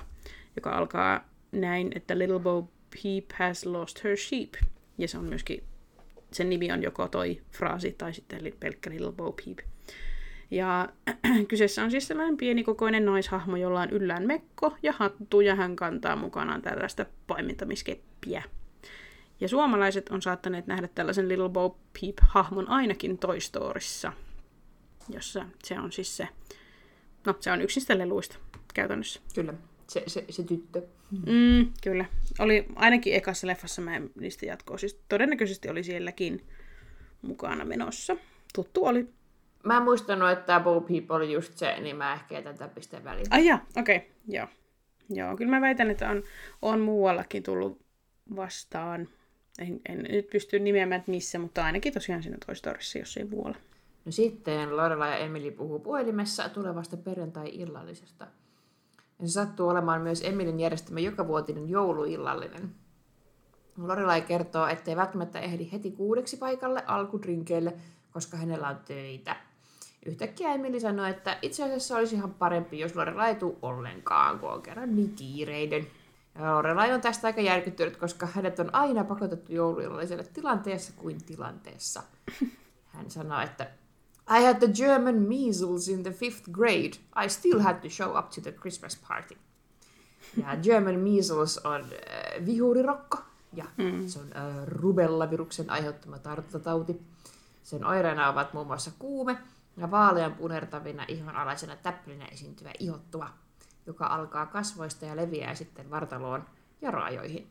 joka alkaa näin, että Little Bo Peep has lost her sheep. Ja se on myöskin, sen nimi on joko toi fraasi tai sitten pelkkä Little Bo Peep. Ja kyseessä on siis sellainen pienikokoinen naishahmo, jolla on yllään mekko ja hattu, ja hän kantaa mukanaan tällaista paimentamiskeppiä. Ja suomalaiset on saattaneet nähdä tällaisen Little Bo Peep-hahmon ainakin Toy Storyssa, jossa se on siis se, no se on yksistä leluista käytännössä. Kyllä, se, se, se tyttö. Mm, kyllä. Oli ainakin ekassa leffassa, mä en niistä jatkoa. Siis todennäköisesti oli sielläkin mukana menossa. Tuttu oli. Mä en muistanut, että tämä Bo Peep oli just se, niin mä ehkä jätän tämän pisteen väliin. Ai okei, okay. joo. Joo, kyllä mä väitän, että on, on muuallakin tullut vastaan. En, en nyt pysty nimeämään, että missä, mutta ainakin tosiaan siinä Toy Storyssa, jos ei muualla. No sitten Lorela ja Emily puhuu puhelimessa tulevasta perjantai-illallisesta. Ja se sattuu olemaan myös Emilin järjestämä jokavuotinen jouluillallinen. Lorelai kertoo, ettei välttämättä ehdi heti kuudeksi paikalle alkudrinkeille, koska hänellä on töitä. Yhtäkkiä Emili sanoi, että itse asiassa olisi ihan parempi, jos Lorelai ei tule ollenkaan, kun on kerran niin kiireiden. Ja Lorelai on tästä aika järkyttynyt, koska hänet on aina pakotettu jouluillalliselle tilanteessa kuin tilanteessa. Hän sanoi, että I had the German measles in the fifth grade. I still had to show up to the Christmas party. Ja German measles on äh, vihurirokko, ja mm. se on äh, rubellaviruksen aiheuttama tartuntatauti. Sen oireena ovat muun muassa kuume, ja vaalean punertavina ihonalaisena täpplinä esiintyvä ihottuva, joka alkaa kasvoista ja leviää sitten vartaloon ja raajoihin.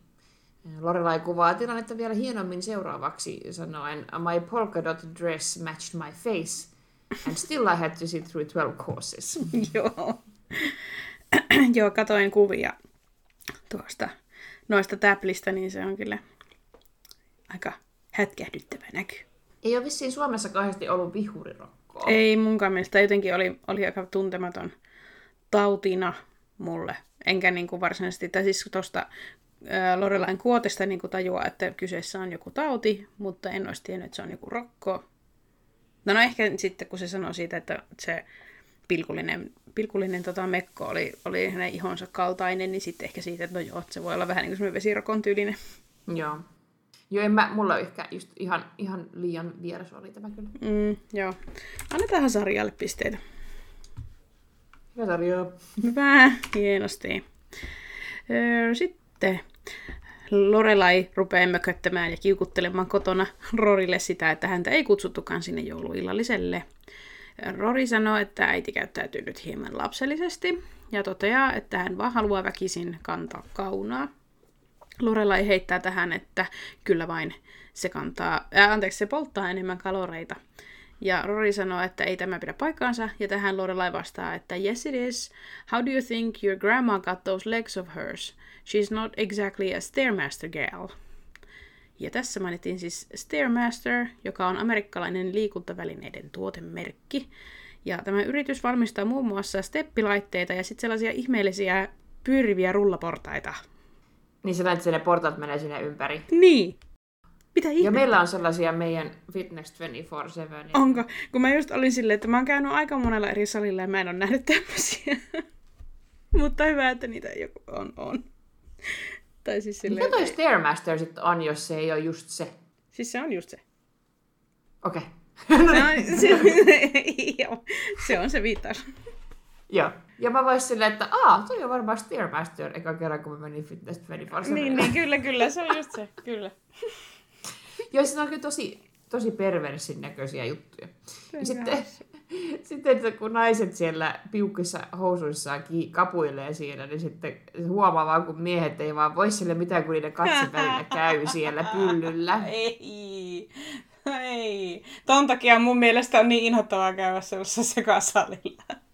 Lorelai kuvaa tilannetta vielä hienommin seuraavaksi sanoen My polka dot dress matched my face and still I had to sit through 12 courses. Joo. Joo, katoin kuvia tuosta noista täplistä, niin se on kyllä aika hätkähdyttävä näky. Ei ole vissiin Suomessa kauheasti ollut vihurirokko koskaan. Ei munkaan mielestä. Jotenkin oli, oli aika tuntematon tautina mulle. Enkä niin kuin varsinaisesti, tai siis tuosta Lorelain kuotesta niin kuin tajua, että kyseessä on joku tauti, mutta en olisi tiennyt, että se on joku rokko. No, no ehkä sitten, kun se sanoi siitä, että se pilkullinen, pilkullinen tota, mekko oli, oli hänen ihonsa kaltainen, niin sitten ehkä siitä, että no joo, se voi olla vähän niin kuin vesirokon tyylinen. Joo. Joo, en mä, mulla ehkä just ihan, ihan liian vieras oli tämä kyllä. Mm, joo. Annetaan sarjalle pisteitä. Hyvä sarja. Hyvä, hienosti. Sitten Lorelai rupeaa mököttämään ja kiukuttelemaan kotona Rorille sitä, että häntä ei kutsuttukaan sinne jouluillalliselle. Rori sanoo, että äiti käyttäytyy nyt hieman lapsellisesti ja toteaa, että hän vaan haluaa väkisin kantaa kaunaa. Lorelai heittää tähän, että kyllä vain se kantaa, ää, anteeksi, se polttaa enemmän kaloreita. Ja Rory sanoo, että ei tämä pidä paikkaansa, ja tähän Lorelai vastaa, että yes it is. How do you think your grandma got those legs of hers? She's not exactly a Stairmaster gal. Ja tässä mainittiin siis Stairmaster, joka on amerikkalainen liikuntavälineiden tuotemerkki. Ja tämä yritys valmistaa muun muassa steppilaitteita ja sitten sellaisia ihmeellisiä pyöriviä rullaportaita. Niin sä näet, että ne portaat menee sinne ympäri. Niin. Mitä ihmettä? Ja meillä on sellaisia meidän Fitness 24-7. Onko? Kun mä just olin silleen, että mä oon käynyt aika monella eri salilla ja mä en ole nähnyt tämmöisiä. Mutta hyvä, että niitä joku on. on. Tai siis silleen, Mikä toi Stairmaster sitten on, jos se ei ole just se? Siis se on just se. Okei. Se on se, se, on se viittaus. Joo. Ja mä voisin silleen, että aa, toi on varmaan Stairmaster eka kerran, kun mä menin Fitness 24 Niin, niin, kyllä, kyllä, se on just se, kyllä. Joo, siinä on kyllä tosi, tosi perversin näköisiä juttuja. Ja sitten, sitten että kun naiset siellä piukkissa housuissaan kapuilee siellä, niin sitten huomaa vaan, kun miehet ei vaan voi sille mitään, kun niiden katse välillä käy siellä pyllyllä. Ei, ei. Ton takia mun mielestä on niin inhottavaa käydä sellaisessa sekasalilla.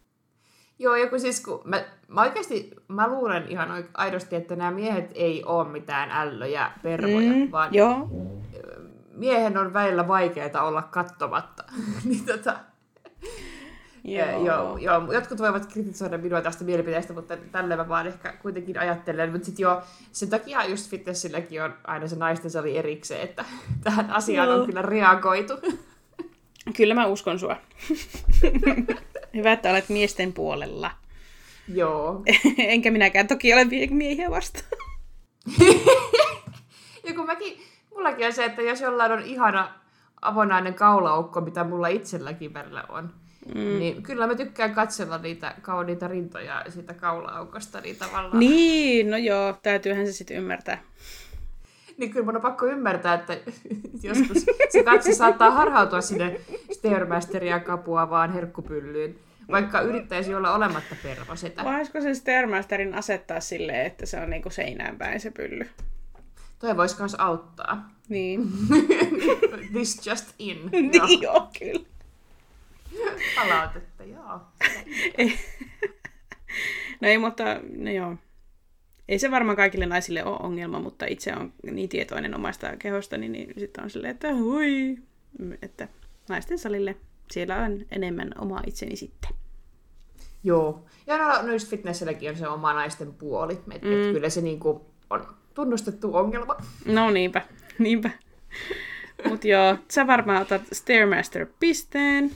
Joo, ja kun siis kun mä, mä oikeasti, mä luulen ihan aidosti, että nämä miehet ei ole mitään ällöjä pervoja, mm, vaan Joo. miehen on välillä vaikeaa olla kattomatta. niin tota, joo. Joo, joo, jotkut voivat kritisoida minua tästä mielipiteestä, mutta tälle mä vaan ehkä kuitenkin ajattelen. Mutta sitten joo, sen takia just fitnessilläkin on aina se naisten sali erikseen, että tähän asiaan Joo. on kyllä reagoitu. Kyllä mä uskon sua. Hyvä, että olet miesten puolella. joo. Enkä minäkään toki ole miehiä vastaan. Ja kun mäkin, mullakin on se, että jos jollain on ihana avonainen kaulaukko, mitä mulla itselläkin välillä on, mm. niin kyllä mä tykkään katsella niitä kauniita rintoja siitä kaulaaukosta, niin tavallaan. Niin, no joo, täytyyhän se sitten ymmärtää. Niin kyllä mun on pakko ymmärtää, että joskus se katse saattaa harhautua sinne Stairmasteria kapua vaan herkkupyllyyn, vaikka yrittäisi olla olematta pervosetä. Voisiko se Stairmasterin asettaa silleen, että se on niinku seinään päin se pylly? Toi vois kans auttaa. Niin. This just in. Joo. niin joo, kyllä. Palautetta, joo. No ei, mutta no joo. Ei se varmaan kaikille naisille ole ongelma, mutta itse on niin tietoinen omasta kehosta, niin, niin sitten on silleen, että hui, että naisten salille siellä on enemmän oma itseni sitten. Joo. Ja no, no just fitnessilläkin on se oma naisten puoli. Et, mm. et kyllä se niinku on tunnustettu ongelma. No niinpä, niinpä. Mut joo, sä varmaan otat Stairmaster-pisteen.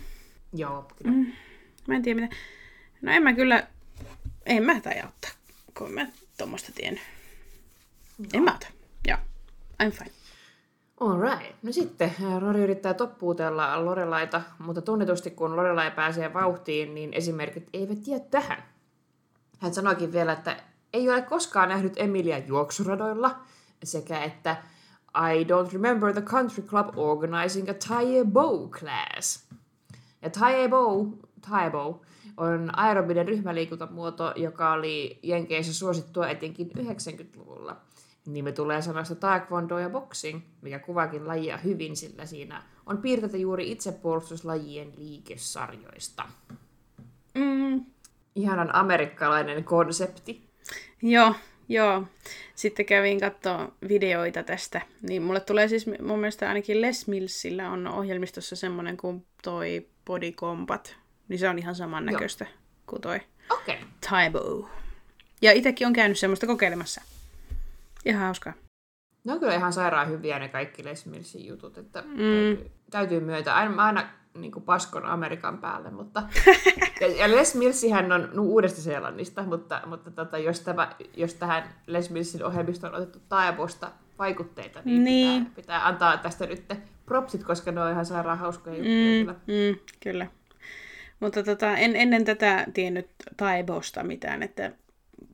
Joo, kyllä. Mm. Mä en tiedä mitä. No en mä kyllä, en mä taida ottaa, kun mä tuommoista tiennyt. En mä ota. Joo, I'm fine. Alright. No sitten Rory yrittää toppuutella Lorelaita, mutta tunnetusti kun Lorelai pääsee vauhtiin, niin esimerkit eivät jää tähän. Hän sanoikin vielä, että ei ole koskaan nähnyt Emilia juoksuradoilla, sekä että I don't remember the country club organizing a tie bow class. Ja tie bow, tie bow on aerobinen ryhmäliikuntamuoto, joka oli Jenkeissä suosittua etenkin 90-luvulla. Nimi tulee sanasta taekwondo ja boxing, mikä kuvaakin lajia hyvin, sillä siinä on piirteitä juuri itsepuolustuslajien liikesarjoista. Mm, Ihanan amerikkalainen konsepti. Joo, joo. Sitten kävin katsoa videoita tästä. Niin mulle tulee siis mun mielestä ainakin Les Millsillä on ohjelmistossa semmonen kuin toi Body Combat. Niin se on ihan samannäköistä kuin toi. Okay. Taibo. Ja itekin on käynyt semmoista kokeilemassa. Ihan hauskaa. Ne on kyllä ihan sairaan hyviä ne kaikki Les Millsin jutut, että mm. täytyy, täytyy myötä. Aina, mä aina niin kuin paskon Amerikan päälle, mutta... ja, ja Les Millsihän on no, uudesta Seelannista, mutta, mutta tota, jos, tämä, jos tähän Les Millsin ohjelmistoon on otettu Taibosta vaikutteita, niin, Niin. Pitää, pitää antaa tästä nyt propsit, koska ne on ihan sairaan hauskoja juttuja kyllä. Mm, kyllä. Mutta tota, en ennen tätä tiennyt Taibosta mitään, että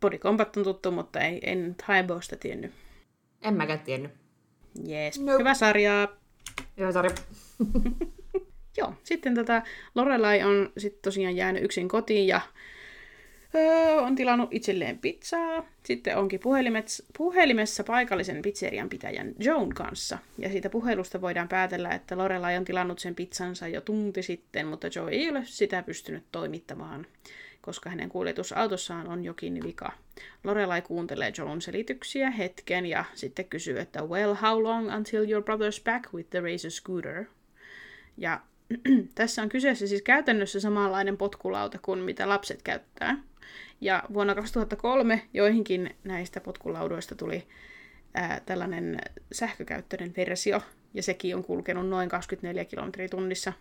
Body Combat on tuttu, mutta ei, en Taibosta tiennyt. En mäkään tiennyt. Jees, Nope. hyvä sarja. Joo, sori. Joo, sitten tota, Lorelai on sitten tosiaan jäänyt yksin kotiin ja öö, on tilannut itselleen pizzaa. Sitten onkin puhelimessa, puhelimessa paikallisen pizzerian pitäjän Joan kanssa. Ja siitä puhelusta voidaan päätellä, että Lorelai on tilannut sen pizzansa jo tunti sitten, mutta Joe ei ole sitä pystynyt toimittamaan, koska hänen kuljetusautossaan on jokin vika. Lorelai kuuntelee Joan selityksiä hetken ja sitten kysyy, että well, how long until your brother's back with the razor scooter? Ja tässä on kyseessä siis käytännössä samanlainen potkulauta kuin mitä lapset käyttää. Ja vuonna 2003 joihinkin näistä potkulaudoista tuli ää, tällainen sähkökäyttöinen versio, ja sekin on kulkenut noin 24 kilometriä tunnissa.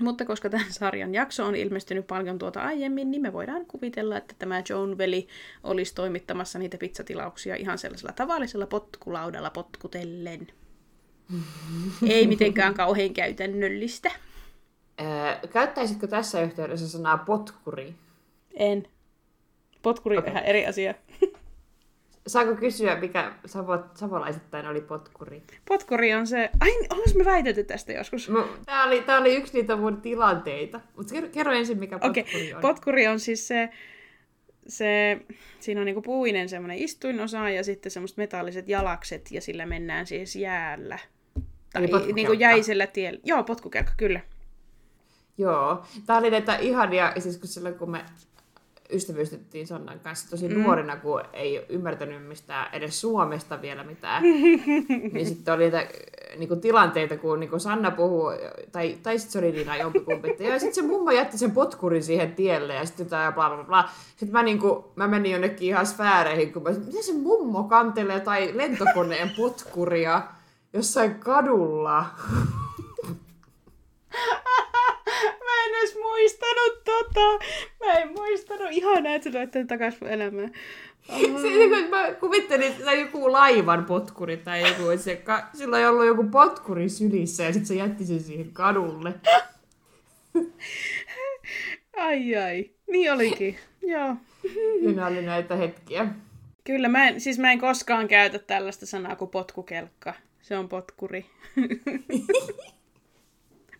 Mutta koska tämän sarjan jakso on ilmestynyt paljon tuota aiemmin, niin me voidaan kuvitella, että tämä Joan veli olisi toimittamassa niitä pizzatilauksia ihan sellaisella tavallisella potkulaudalla potkutellen. Ei mitenkään kauhean käytännöllistä. Öö, käyttäisitkö tässä yhteydessä sanaa potkuri? En. Potkuri okay. on ihan eri asia. Saako kysyä, mikä savo, savolaisittain oli potkuri? Potkuri on se... Ai, onko me väitetty tästä joskus? No, tämä, oli, tämä oli yksi niitä mun tilanteita. Mutta kerro, kerro ensin, mikä potkuri okay. on. Potkuri on siis se... se siinä on niinku puinen semmoinen istuinosa ja sitten semmoiset metalliset jalakset ja sillä mennään siis jäällä. Tai niinku jäisellä tiellä. Joo, potkukelkka, kyllä. Joo. Tämä oli näitä ihania, siis kun silloin kun me ystävystyttiin Sonnan kanssa tosi mm. nuorena, kun ei ymmärtänyt mistään edes Suomesta vielä mitään. niin sitten oli niitä niin kuin tilanteita, kun niin kuin Sanna puhuu, tai, tai sitten se oli Niina jompikumpi, ja sitten se mummo jätti sen potkurin siihen tielle, ja sitten jotain bla bla bla. Sitten mä, niin kuin, mä menin jonnekin ihan sfääreihin, kun mä miten se mummo kantelee tai lentokoneen potkuria jossain kadulla? en edes muistanut tota. Mä en muistanut. Ihanaa, että sä loit takaisin mun elämään. Siinä kun mä kuvittelin, että joku laivan potkuri tai joku, se, ka, sillä ei ollut joku potkuri sylissä ja sitten se jätti sen siihen kadulle. Ai ai, niin olikin, joo. Siinä oli näitä hetkiä. Kyllä, mä en, siis mä en koskaan käytä tällaista sanaa kuin potkukelkka. Se on potkuri.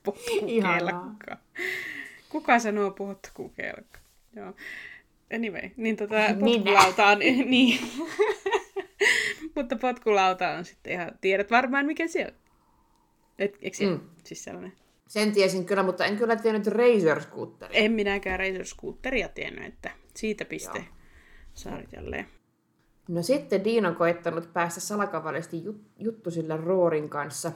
potkukelkka. Kuka sanoo potkukelkka? Joo. Anyway, niin tota, potkulauta on, niin. Mutta potkulauta on sitten ihan, tiedät varmaan mikä se on. Et, eikö mm. siis sellainen? Sen tiesin kyllä, mutta en kyllä tiennyt Razor Scooteria. En minäkään Razor Scooteria tiennyt, että siitä piste saarit jälleen. No sitten Dean on koettanut päästä salakavallisesti jut- juttusille Roorin kanssa,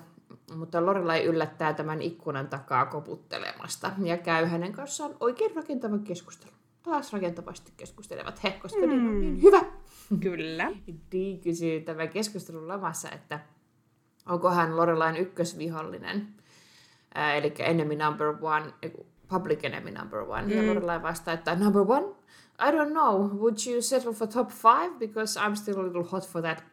mutta Lorelai yllättää tämän ikkunan takaa koputtelemasta ja käy hänen kanssaan oikein rakentava keskustelu. Taas rakentavasti keskustelevat he, koska mm. on niin hyvä. Kyllä. Dee kysyy tämän keskustelun lamassa, että onko hän Lorelain ykkösvihollinen, äh, eli enemy number one, public enemy number one. Mm. Ja Lorelai vastaa, että number one, I don't know, would you settle for top five? Because I'm still a little hot for that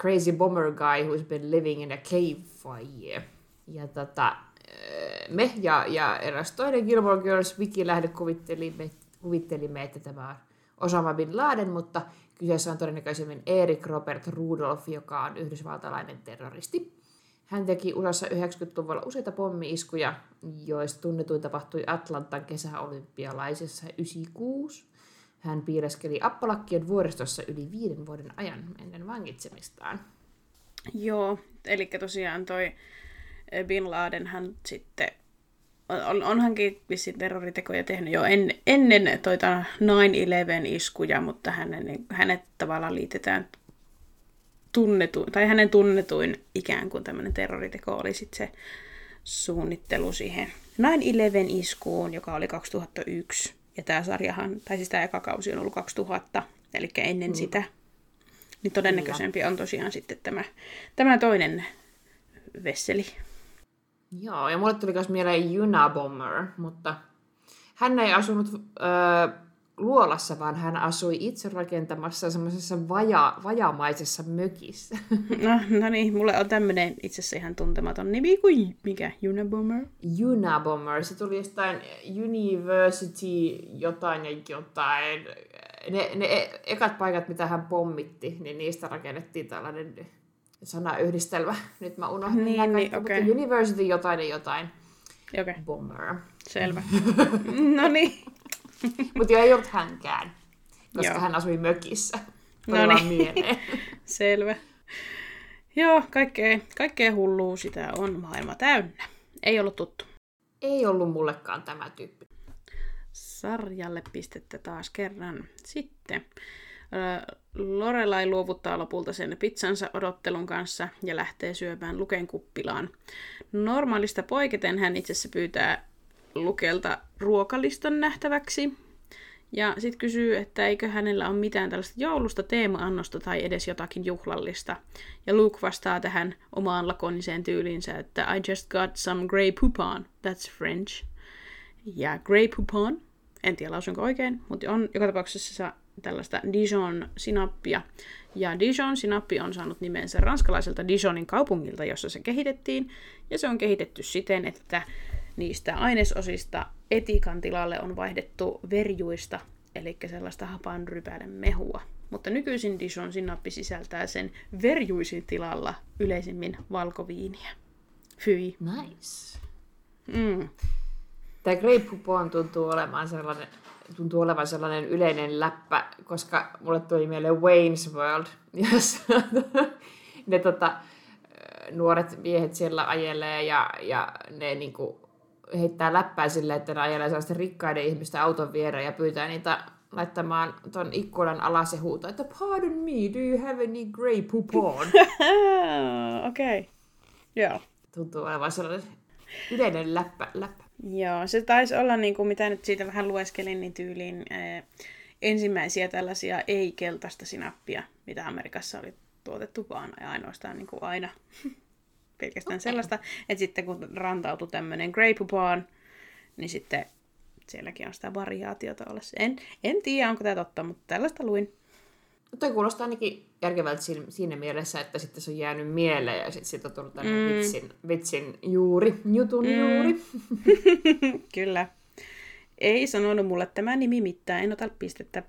crazy bomber guy who's been living in a cave for a year. Ja tota, eh, me ja, ja eräs toinen Gilmore Girls Wiki-lähde kuvittelimme, kuvittelimme, että tämä on Osama Bin Laden, mutta kyseessä on todennäköisemmin Erik Robert Rudolph, joka on yhdysvaltalainen terroristi. Hän teki USAssa 90-luvulla useita pommi-iskuja, joista tunnetuin tapahtui Atlantan kesäolympialaisessa 96. Hän piireskeli Appalakkien vuoristossa yli viiden vuoden ajan ennen vangitsemistaan. Joo, eli tosiaan toi eh, Bin Laden hän sitten on, onhankin vissiin terroritekoja tehnyt jo en, ennen toita 9-11 iskuja, mutta hänen, hänet tavallaan liitetään tunnetuin, tai hänen tunnetuin ikään kuin tämmöinen terroriteko oli sitten se suunnittelu siihen 9-11 iskuun, joka oli 2001. Ja tämä sarjahan, tai siis tämä eka kausi on ollut 2000, eli ennen mm. sitä. Niin todennäköisempi on tosiaan sitten tämä, tämä toinen vesseli. Joo, ja mulle tuli myös mieleen Unabomber, mutta hän ei asunut öö, luolassa, vaan hän asui itse rakentamassa semmoisessa vaja, vajamaisessa mökissä. No, no niin, mulle on tämmöinen itse asiassa ihan tuntematon nimi kuin mikä? Unabomber? Unabomber. Se tuli jostain University jotain ja jotain. Ne, ne e- ekat paikat, mitä hän pommitti, niin niistä rakennettiin tällainen sanayhdistelmä. Nyt mä unohdin niin, niin, okay. University jotain ja jotain. Okay. Bomber. Selvä. no niin. Mutta ei ollut hänkään, koska Joo. hän asui mökissä. No niin. Selvä. Joo, kaikkea, kaikkea hullua sitä on maailma täynnä. Ei ollut tuttu. Ei ollut mullekaan tämä tyyppi. Sarjalle pistettä taas kerran. Sitten Lorelai luovuttaa lopulta sen pizzansa odottelun kanssa ja lähtee syömään Luken kuppilaan. Normaalista poiketen hän itse asiassa pyytää Lukelta ruokalistan nähtäväksi. Ja sitten kysyy, että eikö hänellä ole mitään tällaista joulusta teema-annosta tai edes jotakin juhlallista. Ja Luke vastaa tähän omaan lakoniseen tyyliinsä, että I just got some Grey Poupon, that's French. Ja Grey Poupon, en tiedä lausunko oikein, mutta on joka tapauksessa tällaista Dijon-sinappia. Ja Dijon-sinappi on saanut nimensä ranskalaiselta Dijonin kaupungilta, jossa se kehitettiin. Ja se on kehitetty siten, että niistä ainesosista etikan tilalle on vaihdettu verjuista, eli sellaista hapanrypäiden mehua. Mutta nykyisin Dijon sinappi sisältää sen verjuisin tilalla yleisimmin valkoviiniä. Fyi. Nice. Mm. Tämä Poupon tuntuu olemaan sellainen, tuntuu olevan sellainen yleinen läppä, koska mulle tuli mieleen Wayne's World, jossa ne tota, nuoret miehet siellä ajelee ja, ja ne niinku heittää läppää silleen, että ne ajelee sellaista rikkaiden ihmisten auton viereen ja pyytää niitä laittamaan ton ikkunan alas ja huutaa, että pardon me, do you have any grey poupon? Okei. Okay. Joo. Tuntuu olevan sellainen yleinen läppä. läppä. Joo, se taisi olla, niin kuin, mitä nyt siitä vähän lueskelin, niin tyyliin ää, ensimmäisiä tällaisia ei-keltaista sinappia, mitä Amerikassa oli tuotettu vaan ja ainoastaan niin kuin aina pelkästään okay. sellaista. Että sitten kun rantautui tämmöinen Grey Poupon, niin sitten sielläkin on sitä variaatiota olla. En, en tiedä, onko tämä totta, mutta tällaista luin. Toi kuulostaa ainakin järkevältä siinä mielessä, että sitten se on jäänyt mieleen ja sitten siitä on tullut tämmöinen mm. vitsin, vitsin juuri, jutun mm. juuri. Kyllä. Ei sanonut mulle tämä nimi mitään, en ota pistettä.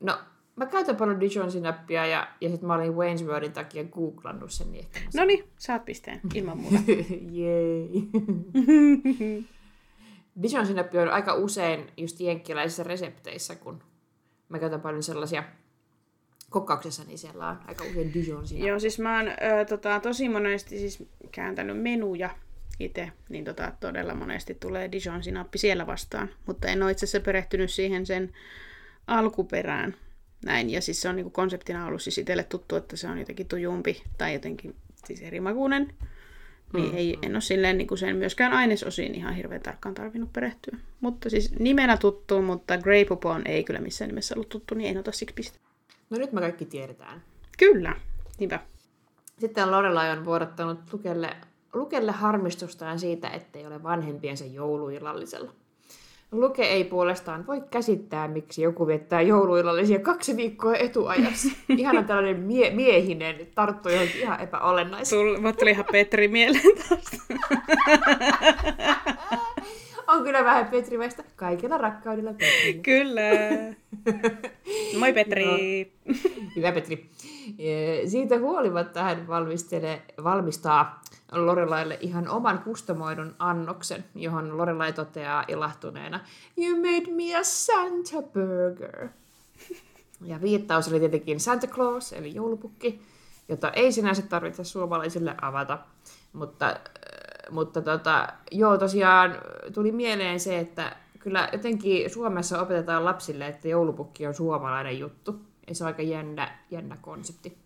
No, mä käytän paljon Dijon sinappia ja, ja sitten mä olin Wayne's Worldin takia googlannut sen. Niin no niin, saat pisteen, ilman muuta. Jei. Dijon sinappi on aika usein just jenkkiläisissä resepteissä, kun mä käytän paljon sellaisia kokkauksessa, niin siellä on aika usein Dijon sinappi. Joo, siis mä oon ö, tota, tosi monesti siis kääntänyt menuja itse, niin tota, todella monesti tulee Dijon sinappi siellä vastaan. Mutta en ole itse asiassa perehtynyt siihen sen alkuperään. Näin, ja siis se on niin kuin konseptina ollut siis itselle tuttu, että se on jotenkin tujumpi tai jotenkin siis eri makuinen. Niin mm, ei, en ole silleen niin kuin sen myöskään ainesosiin ihan hirveän tarkkaan tarvinnut perehtyä. Mutta siis nimenä tuttu, mutta Grey Poupon ei kyllä missään nimessä ollut tuttu, niin en ota siksi piste. No nyt me kaikki tiedetään. Kyllä, niinpä. Sitten Lorelai on vuodattanut Lukelle, Lukelle harmistustaan siitä, ettei ole vanhempiensa jouluillallisella. Luke ei puolestaan voi käsittää, miksi joku viettää jouluillallisia kaksi viikkoa etuajassa. Ihan tällainen mie- miehinen tarttu johonkin ihan epäolennaiseen. Sul, tuli ihan Petri mieleen. On kyllä vähän Petrimäistä. Kaikilla rakkaudella Petri. Kyllä. Moi Petri. No. Hyvä Petri. Siitä huolimatta hän valmistelee, valmistaa Lorelaille ihan oman kustomoidun annoksen, johon Lorelai toteaa ilahtuneena You made me a Santa burger. Ja viittaus oli tietenkin Santa Claus, eli joulupukki, jota ei sinänsä tarvitse suomalaisille avata. Mutta, äh, mutta tota, joo, tosiaan tuli mieleen se, että kyllä jotenkin Suomessa opetetaan lapsille, että joulupukki on suomalainen juttu. Ja se on aika jännä, jännä konsepti.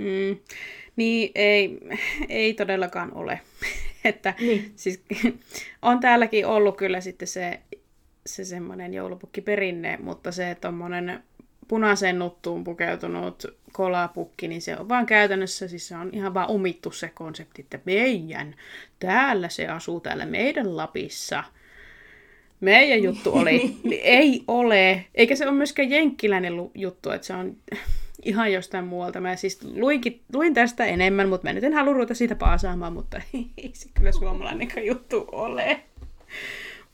Mm, niin ei, ei todellakaan ole. että niin. siis, on täälläkin ollut kyllä sitten se, se semmoinen joulupukkiperinne, mutta se tuommoinen punaiseen nuttuun pukeutunut kolapukki, niin se on vaan käytännössä, siis se on ihan vaan omittu se konsepti, että meidän, täällä se asuu täällä meidän Lapissa. Meidän juttu oli, ei ole, eikä se ole myöskään jenkkiläinen juttu, että se on ihan jostain muualta. Mä siis luinkin, luin tästä enemmän, mutta mä nyt en halua ruveta siitä paasaamaan, mutta ei se kyllä suomalainen juttu ole.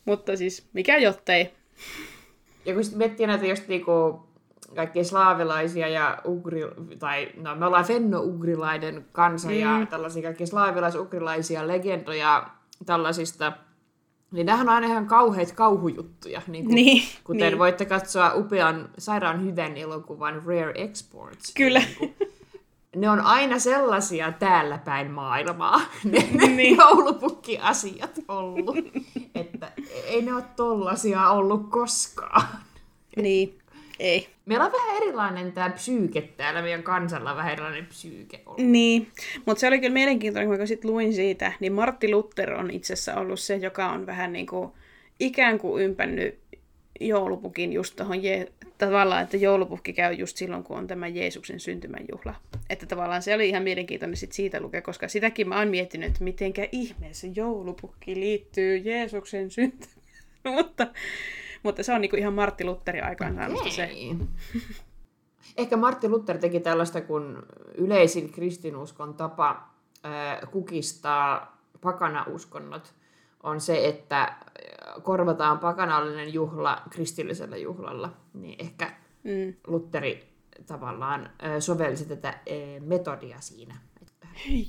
mutta siis mikä jottei. Ja kun sitten miettii näitä just niinku kaikkia slaavilaisia ja ugri, tai no me ollaan fenno-ugrilainen kansa mm. ja tällaisia kaikkia slaavilais-ugrilaisia legendoja tällaisista niin nämähän on aina ihan kauheita kauhujuttuja, niin kuin, niin, kuten niin. voitte katsoa upean sairaan hyvän elokuvan Rare Exports. Kyllä. Niin kuin, ne on aina sellaisia täällä päin maailmaa, ne, ne niin. joulupukki-asiat ollut, että ei ne ole tollasia ollut koskaan. Niin, Ei. Meillä on vähän erilainen tämä psyyke täällä, meidän kansalla vähän erilainen psyyke ollut. Niin, mutta se oli kyllä mielenkiintoinen, kun sitten luin siitä, niin Martti Luther on itse asiassa ollut se, joka on vähän niin kuin ikään kuin ympännyt joulupukin just tuohon je- tavallaan, että joulupukki käy just silloin, kun on tämä Jeesuksen syntymäjuhla. Että tavallaan se oli ihan mielenkiintoinen sit siitä lukea, koska sitäkin mä oon miettinyt, että mitenkä ihmeessä joulupukki liittyy Jeesuksen syntymään. mutta, mutta se on niinku ihan Martti Lutherin aikaansaannosta se. Ei. Ehkä Martti Luther teki tällaista, kun yleisin kristinuskon tapa kukistaa pakanauskonnot on se, että korvataan pakanallinen juhla kristillisellä juhlalla. Niin ehkä Mm. Lutteri tavallaan sovelsi tätä metodia siinä.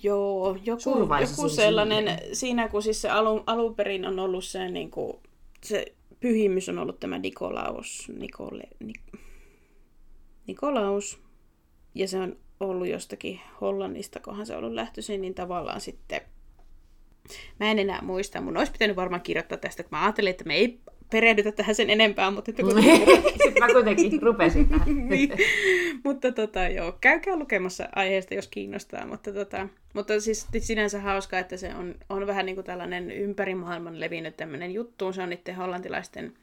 Joo, joku, joku sellainen, siihen. siinä kun siis se alun, alun perin on ollut se, niin kuin, se pyhimys on ollut tämä Nikolaus, Nikole, Nik, Nikolaus, ja se on ollut jostakin Hollannista, kohan se on ollut lähtöisin, niin tavallaan sitten, mä en enää muista, mun olisi pitänyt varmaan kirjoittaa tästä, kun mä ajattelin, että me ei perehdytä tähän sen enempää, mutta että kun Sitten mä kuitenkin rupesin tähän. niin. mutta tota, joo, käykää lukemassa aiheesta, jos kiinnostaa. Mutta, tota, mutta siis sinänsä hauska, että se on, on vähän niin kuin tällainen ympäri maailman levinnyt tämmöinen juttu. Se on niiden hollantilaisten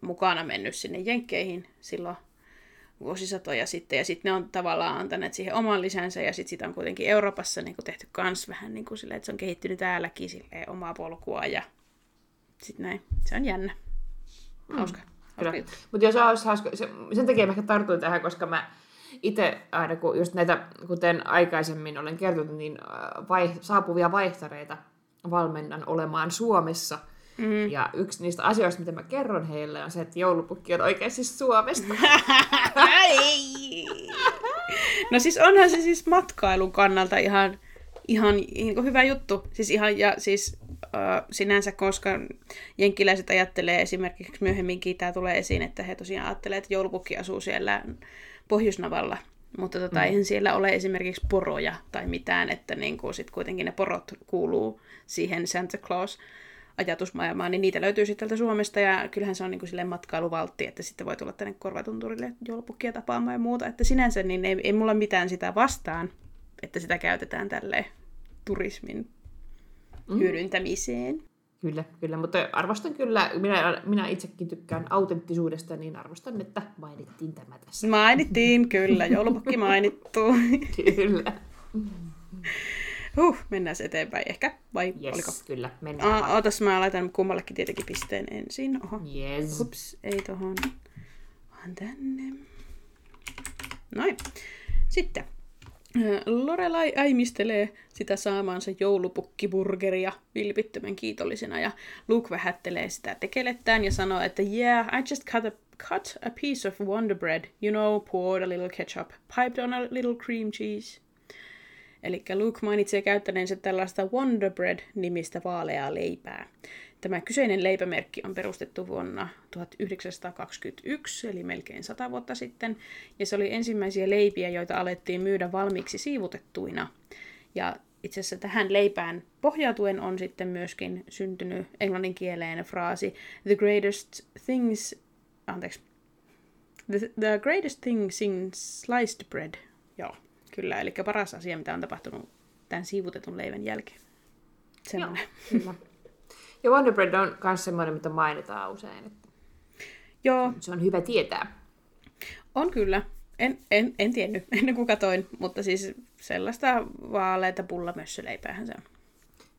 mukana mennyt sinne Jenkkeihin silloin vuosisatoja sitten, ja sitten ne on tavallaan antaneet siihen oman lisänsä, ja sitten sitä on kuitenkin Euroopassa niin kuin tehty kans vähän niin kuin silleen, että se on kehittynyt täälläkin silleen, omaa polkua, ja sitten näin. Se on jännä. Hauska. hauska juttu. Mutta jos olisi hauska, se, sen takia mä ehkä tartuin tähän, koska mä itse aina, kun just näitä, kuten aikaisemmin olen kertonut, niin äh, vai, saapuvia vaihtareita valmennan olemaan Suomessa. Mm. Ja yksi niistä asioista, mitä mä kerron heille, on se, että joulupukki on oikeasti Suomesta. Ei. No siis onhan se siis matkailun kannalta ihan, ihan niin hyvä juttu. Siis ihan, ja siis sinänsä, koska jenkkiläiset ajattelee esimerkiksi myöhemminkin, tämä tulee esiin, että he tosiaan ajattelee, että joulupukki asuu siellä Pohjoisnavalla. Mutta tota, mm. eihän siellä ole esimerkiksi poroja tai mitään, että niin kuin sit kuitenkin ne porot kuuluu siihen Santa Claus ajatusmaailmaan, niin niitä löytyy sitten täältä Suomesta, ja kyllähän se on niin kuin matkailuvaltti, että sitten voi tulla tänne korvatunturille joulupukkia tapaamaan ja muuta, että sinänsä niin ei, ei mulla mitään sitä vastaan, että sitä käytetään tälle turismin Mm. hyödyntämiseen. Kyllä, kyllä, mutta arvostan kyllä, minä, minä itsekin tykkään autenttisuudesta, niin arvostan, että mainittiin tämä tässä. Mainittiin, kyllä, joulupukki mainittu. Kyllä. Huh, mennään eteenpäin ehkä, vai Yes, oliko? kyllä, mennään Ah, ootas, mä laitan kummallekin tietenkin pisteen ensin. Oho. Yes. Ups, ei tohon. Vaan tänne. Noin. Sitten. Lorelai äimistelee sitä saamaansa joulupukkiburgeria vilpittömän kiitollisena ja Luke vähättelee sitä tekelettään ja sanoo, että yeah, I just cut a, cut a piece of Wonder Bread, you know, poured a little ketchup, piped on a little cream cheese. Eli Luke mainitsee käyttäneensä tällaista Wonder Bread-nimistä vaaleaa leipää. Tämä kyseinen leipämerkki on perustettu vuonna 1921, eli melkein 100 vuotta sitten, ja se oli ensimmäisiä leipiä, joita alettiin myydä valmiiksi siivutettuina. Ja itse asiassa tähän leipään pohjautuen on sitten myöskin syntynyt englannin kieleen fraasi The greatest things, anteeksi, the, the greatest thing since sliced bread. Joo, kyllä, eli paras asia, mitä on tapahtunut tämän siivutetun leivän jälkeen. Semmoinen. Kyllä. Ja Wonder Bread on myös semmoinen, mitä mainitaan usein. Että Joo, se on hyvä tietää. on kyllä. En, en, en tiennyt ennen kuin katoin, mutta siis sellaista vaaleita pullamössöleipäähän se on.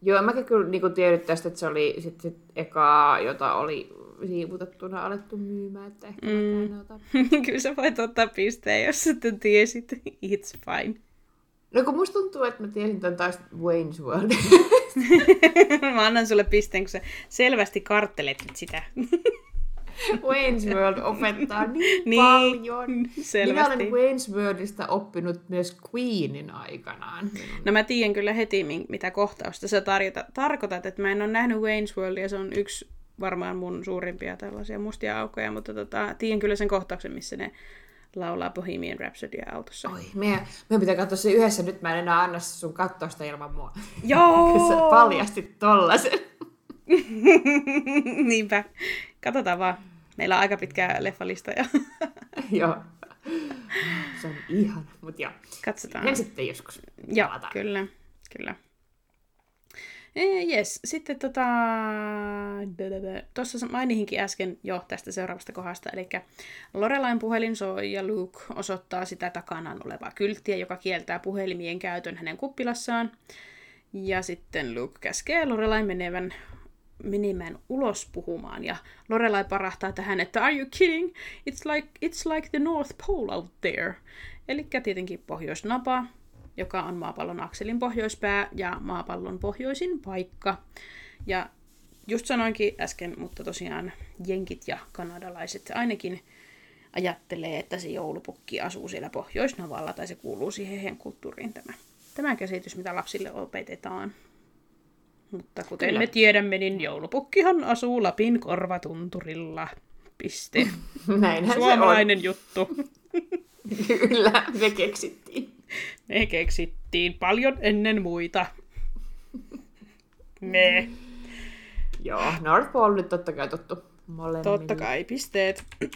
Joo, mäkin kyllä niin tiedän tästä, että se oli sit, sit ekaa, jota oli siivutettuna alettu myymään. Että ehkä mm. mä kyllä sä voit ottaa pisteen, jos tämän tiesit. It's fine. No kun musta tuntuu, että mä tiesin tämän taas Wayne's World. Mä annan sulle pisteen, kun sä selvästi karttelet nyt sitä. Wayne's World opettaa niin, Niin, paljon. Minä selvästi. olen Wayne's Worldista oppinut myös Queenin aikanaan. No mä tiedän kyllä heti, mitä kohtausta sä tarjota, tarkoitat, että mä en ole nähnyt Wayne's Worldia, se on yksi varmaan mun suurimpia tällaisia mustia aukkoja, mutta tota, tiedän kyllä sen kohtauksen, missä ne laulaa Bohemian Rhapsodya autossa. Oi, meidän, meidän pitää katsoa se yhdessä. Nyt mä en enää anna sun kattosta ilman mua. Joo! Kun sä paljastit tollasen. Niinpä. Katsotaan vaan. Meillä on aika pitkä leffalista ja joo. Se on ihana, mutta joo. Katsotaan. Sen sitten joskus Joo, kyllä, kyllä. Jes, sitten tota... Tuossa mainihinkin äsken jo tästä seuraavasta kohdasta, eli Lorelain puhelin soi ja Luke osoittaa sitä takanaan olevaa kylttiä, joka kieltää puhelimien käytön hänen kuppilassaan. Ja sitten Luke käskee Lorelain menevän menemään ulos puhumaan, ja Lorelai parahtaa tähän, että are you kidding? It's like, it's like the North Pole out there. Eli tietenkin pohjoisnapa, joka on maapallon akselin pohjoispää ja maapallon pohjoisin paikka. Ja just sanoinkin äsken, mutta tosiaan jenkit ja kanadalaiset ainakin ajattelee, että se joulupukki asuu siellä pohjoisnavalla tai se kuuluu siihen heidän kulttuuriin tämä, tämä käsitys, mitä lapsille opetetaan. Mutta kuten Kyllä. me tiedämme, niin joulupukkihan asuu Lapin korvatunturilla. Piste. Näinhän Suomalainen juttu. se on. Kyllä, me keksittiin. Me keksittiin paljon ennen muita. Me. Joo, North Pole nyt totta kai tuttu molemmille. Totta kai, pisteet. Ja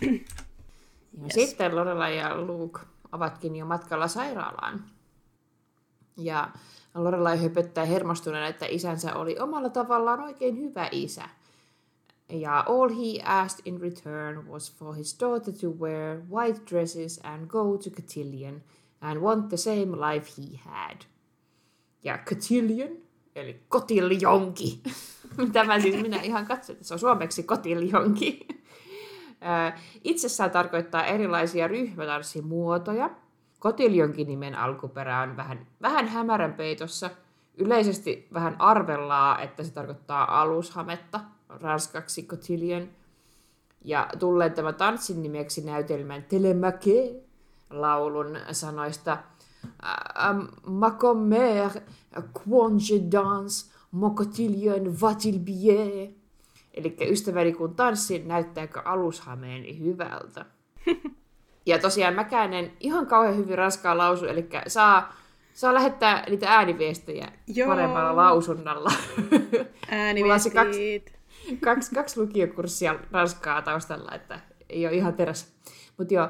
Yes. Sitten Lorelai ja Luke ovatkin jo matkalla sairaalaan. Ja Lorelai höpöttää hermostuneena, että isänsä oli omalla tavallaan oikein hyvä isä. Ja all he asked in return was for his daughter to wear white dresses and go to cotillion and want the same life he had. Ja cotillion, eli kotiljonki. Tämä siis minä ihan katsoin, että se on suomeksi kotiljonki. Itsessään tarkoittaa erilaisia ryhmätanssimuotoja. Kotiljonkin nimen alkuperä on vähän, vähän hämärän peitossa. Yleisesti vähän arvellaan, että se tarkoittaa alushametta, ranskaksi cotillion. Ja tulleen tämä tanssin nimeksi näytelmän Telemake laulun sanoista Ma commère, quand je danse, mon cotillion va-t-il bien? Eli ystäväni kun tanssin, näyttääkö alushameeni hyvältä? Ja tosiaan mäkään en ihan kauhean hyvin ranskaa lausu, eli saa, saa lähettää niitä ääniviestejä Joo. paremmalla lausunnalla. Se kaksi, Ääniviestit. kaksi, kaksi lukiokurssia ranskaa taustalla, että ei ole ihan teräs. Mutta joo,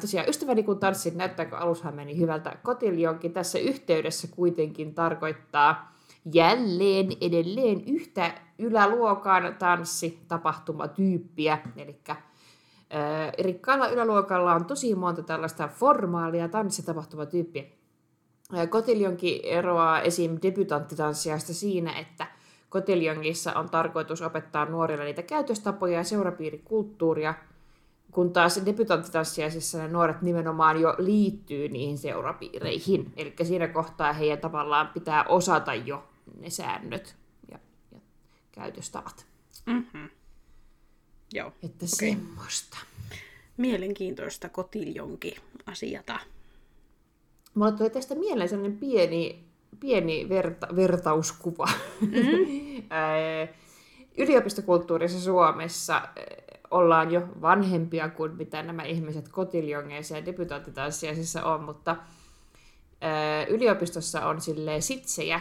tosiaan ystäväni kun tanssin, näyttääkö alushameeni hyvältä? Kotiljonkin tässä yhteydessä kuitenkin tarkoittaa jälleen edelleen yhtä yläluokan tanssitapahtumatyyppiä, eli rikkaalla yläluokalla on tosi monta tällaista formaalia tanssitapahtumatyyppiä. Kotiljonki eroaa esim. debutanttitanssijasta siinä, että Kotiljongissa on tarkoitus opettaa nuorille niitä käytöstapoja ja seurapiirikulttuuria, kun taas debutanttitanssiaisissa ne nuoret nimenomaan jo liittyy niihin seurapiireihin. Eli siinä kohtaa heidän tavallaan pitää osata jo ne säännöt ja, ja käytöstavat. Mm-hmm. Joo. Että Okei. semmoista. Mielenkiintoista kotiljonki asiata. Mulle tuli tästä mieleen sellainen pieni, pieni verta, vertauskuva. Mm-hmm. Yliopistokulttuurissa Suomessa ollaan jo vanhempia kuin mitä nämä ihmiset kotiljongeissa ja debutanttitanssiaisissa on, mutta yliopistossa on silleen sitsejä,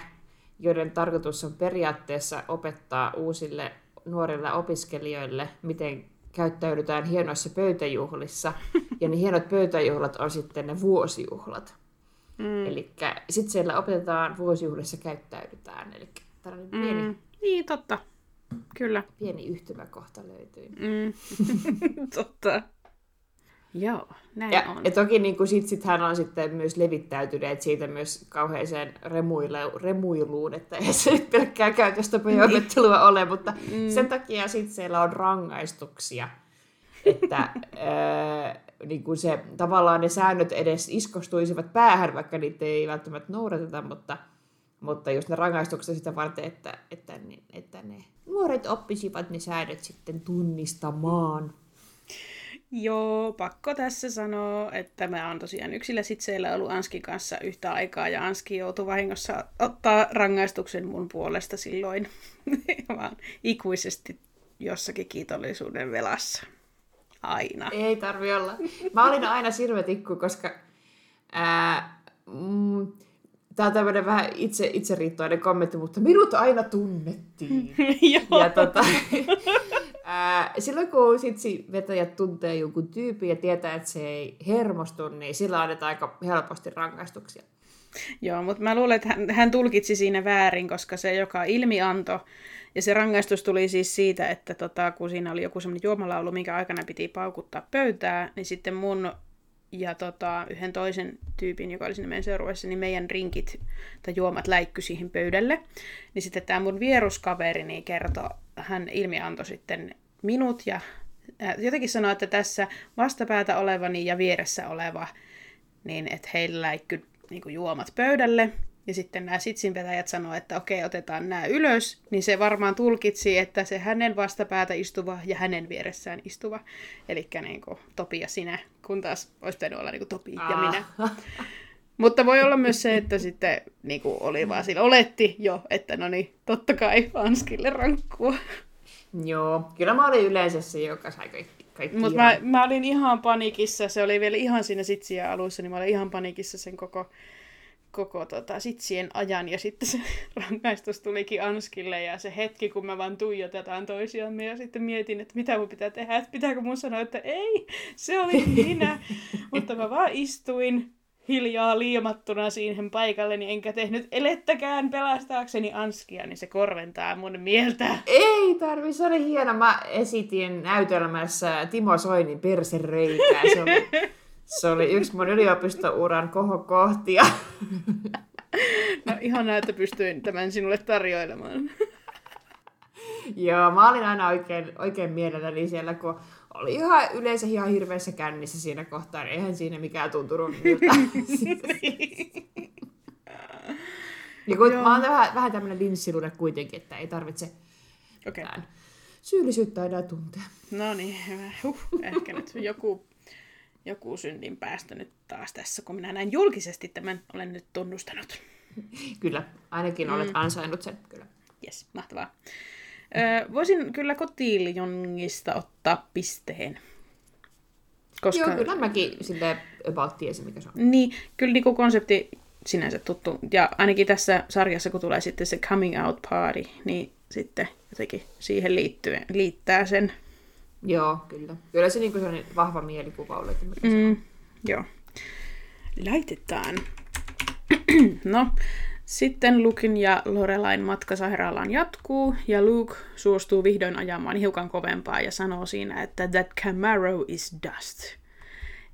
joiden tarkoitus on periaatteessa opettaa uusille nuorille opiskelijoille, miten käyttäydytään hienoissa pöytäjuhlissa. Ja ne hienot pöytäjuhlat on sitten ne vuosijuhlat. Mm. Eli sitten siellä opetetaan vuosijuhlissa käyttäydytään. Eli tällainen pieni, Mm. Niin, totta. Kyllä. pieni yhtymäkohta löytyy. Mm. totta. Joo, näin Ja, on. ja toki niin kuin sit, sit hän on sitten myös levittäytyneet siitä myös kauheeseen remuilu, remuiluun, että ei se nyt pelkkää käytöstapojen opettelua ole, mutta mm. sen takia sitten siellä on rangaistuksia, että ää, niin kuin se, tavallaan ne säännöt edes iskostuisivat päähän, vaikka niitä ei välttämättä noudateta, mutta, mutta just ne rangaistukset sitä varten, että, että, ne, että ne nuoret oppisivat ne säännöt sitten tunnistamaan. Joo, pakko tässä sanoa, että mä oon tosiaan yksillä sitseillä ollut Anskin kanssa yhtä aikaa, ja Anski joutui vahingossa ottaa rangaistuksen mun puolesta silloin. Vaan ikuisesti jossakin kiitollisuuden velassa. Aina. Ei tarvi olla. Mä olin aina sirvetikku, koska ää, mm, Tämä on tämmöinen vähän itse, itseriittoinen kommentti, mutta minut aina tunnettiin. Ja tota, ää, silloin kun sitsi vetäjät tuntee jonkun tyypin ja tietää, että se ei hermostu, niin sillä annetaan aika helposti rangaistuksia. Joo, mutta mä luulen, että hän, hän tulkitsi siinä väärin, koska se joka ilmianto, ja se rangaistus tuli siis siitä, että tota, kun siinä oli joku semmoinen juomalaulu, minkä aikana piti paukuttaa pöytää, niin sitten mun ja tota, yhden toisen tyypin, joka oli sinne meidän seuraavassa, niin meidän rinkit tai juomat läikky siihen pöydälle. Niin sitten tämä mun vieruskaveri niin kertoi, hän ilmiantoi sitten minut ja jotenkin sanoi, että tässä vastapäätä olevani ja vieressä oleva, niin että heillä läikky niin juomat pöydälle. Ja sitten nämä sitsinvetäjät sanoivat, että okei, otetaan nämä ylös, niin se varmaan tulkitsi, että se hänen vastapäätä istuva ja hänen vieressään istuva. Eli niin kuin Topi ja sinä, kun taas olisi pitänyt olla niin kuin Topi ja minä. Mutta voi olla myös se, että sitten niin kuin oli vaan sillä, oletti jo, että no niin, totta kai Anskille rankkua. Joo, kyllä mä olin yleensä se, joka sai kaikki, kaikki Mutta mä, mä, olin ihan panikissa, se oli vielä ihan siinä sitsiä alussa, niin mä olin ihan panikissa sen koko koko tota, sitsien ajan ja sitten se rangaistus tulikin Anskille ja se hetki, kun mä vaan tuijotetaan toisiamme ja sitten mietin, että mitä mun pitää tehdä, että pitääkö mun sanoa, että ei, se oli minä, mutta mä vaan istuin hiljaa liimattuna siihen paikalle, niin enkä tehnyt elettäkään pelastaakseni Anskia, niin se korventaa mun mieltä. Ei tarvi, se oli hieno. Mä esitin näytelmässä Timo Soinin persereikää. Se oli se oli yksi mun yliopistouran kohokohtia. No ihanaa, että pystyin tämän sinulle tarjoilemaan. Joo, mä olin aina oikein, oikein mielelläni siellä, kun oli ihan yleensä ihan hirveässä kännissä siinä kohtaa. Niin eihän siinä mikään tuntunut miltä. ja kun mä oon vähän, vähän tämmöinen linssilude kuitenkin, että ei tarvitse okay. syyllisyyttä enää tuntea. No niin, hyvä. Huh, ehkä nyt joku joku synnin päästä nyt taas tässä, kun minä näin julkisesti tämän olen nyt tunnustanut. Kyllä, ainakin olet mm. ansainnut sen, kyllä. Yes, mahtavaa. Ö, voisin kyllä kotiiljongista ottaa pisteen. Koska... Joo, kyllä mäkin sille about tiesin, mikä se on. Niin, kyllä niin konsepti sinänsä tuttu. Ja ainakin tässä sarjassa, kun tulee sitten se coming out party, niin sitten jotenkin siihen liittyen, liittää sen Joo, kyllä. Kyllä se, niin kuin se vahva mielikuva oli. Mm, joo. Laitetaan. no, sitten Lukin ja Lorelain matka sairaalaan jatkuu, ja Luke suostuu vihdoin ajamaan hiukan kovempaa ja sanoo siinä, että that Camaro is dust.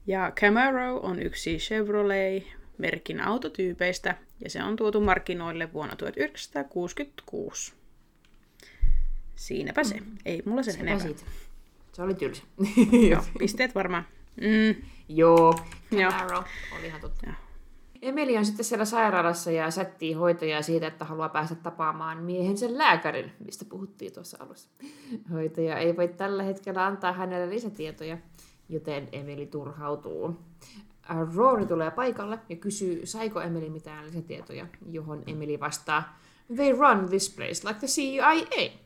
Ja Camaro on yksi Chevrolet-merkin autotyypeistä, ja se on tuotu markkinoille vuonna 1966. Siinäpä se. Mm. Ei mulla sen enemmän. Siitä. Se oli tylsä. Joo, pisteet varmaan. Mm. Joo, Camaro oli ihan totta. Joo. Emeli on sitten siellä sairaalassa ja sättii hoitajaa siitä, että haluaa päästä tapaamaan miehen sen lääkärin, mistä puhuttiin tuossa alussa. Hoitaja ei voi tällä hetkellä antaa hänelle lisätietoja, joten Emeli turhautuu. Rory tulee paikalle ja kysyy, saiko Emeli mitään lisätietoja, johon Emeli vastaa, They run this place like the CIA.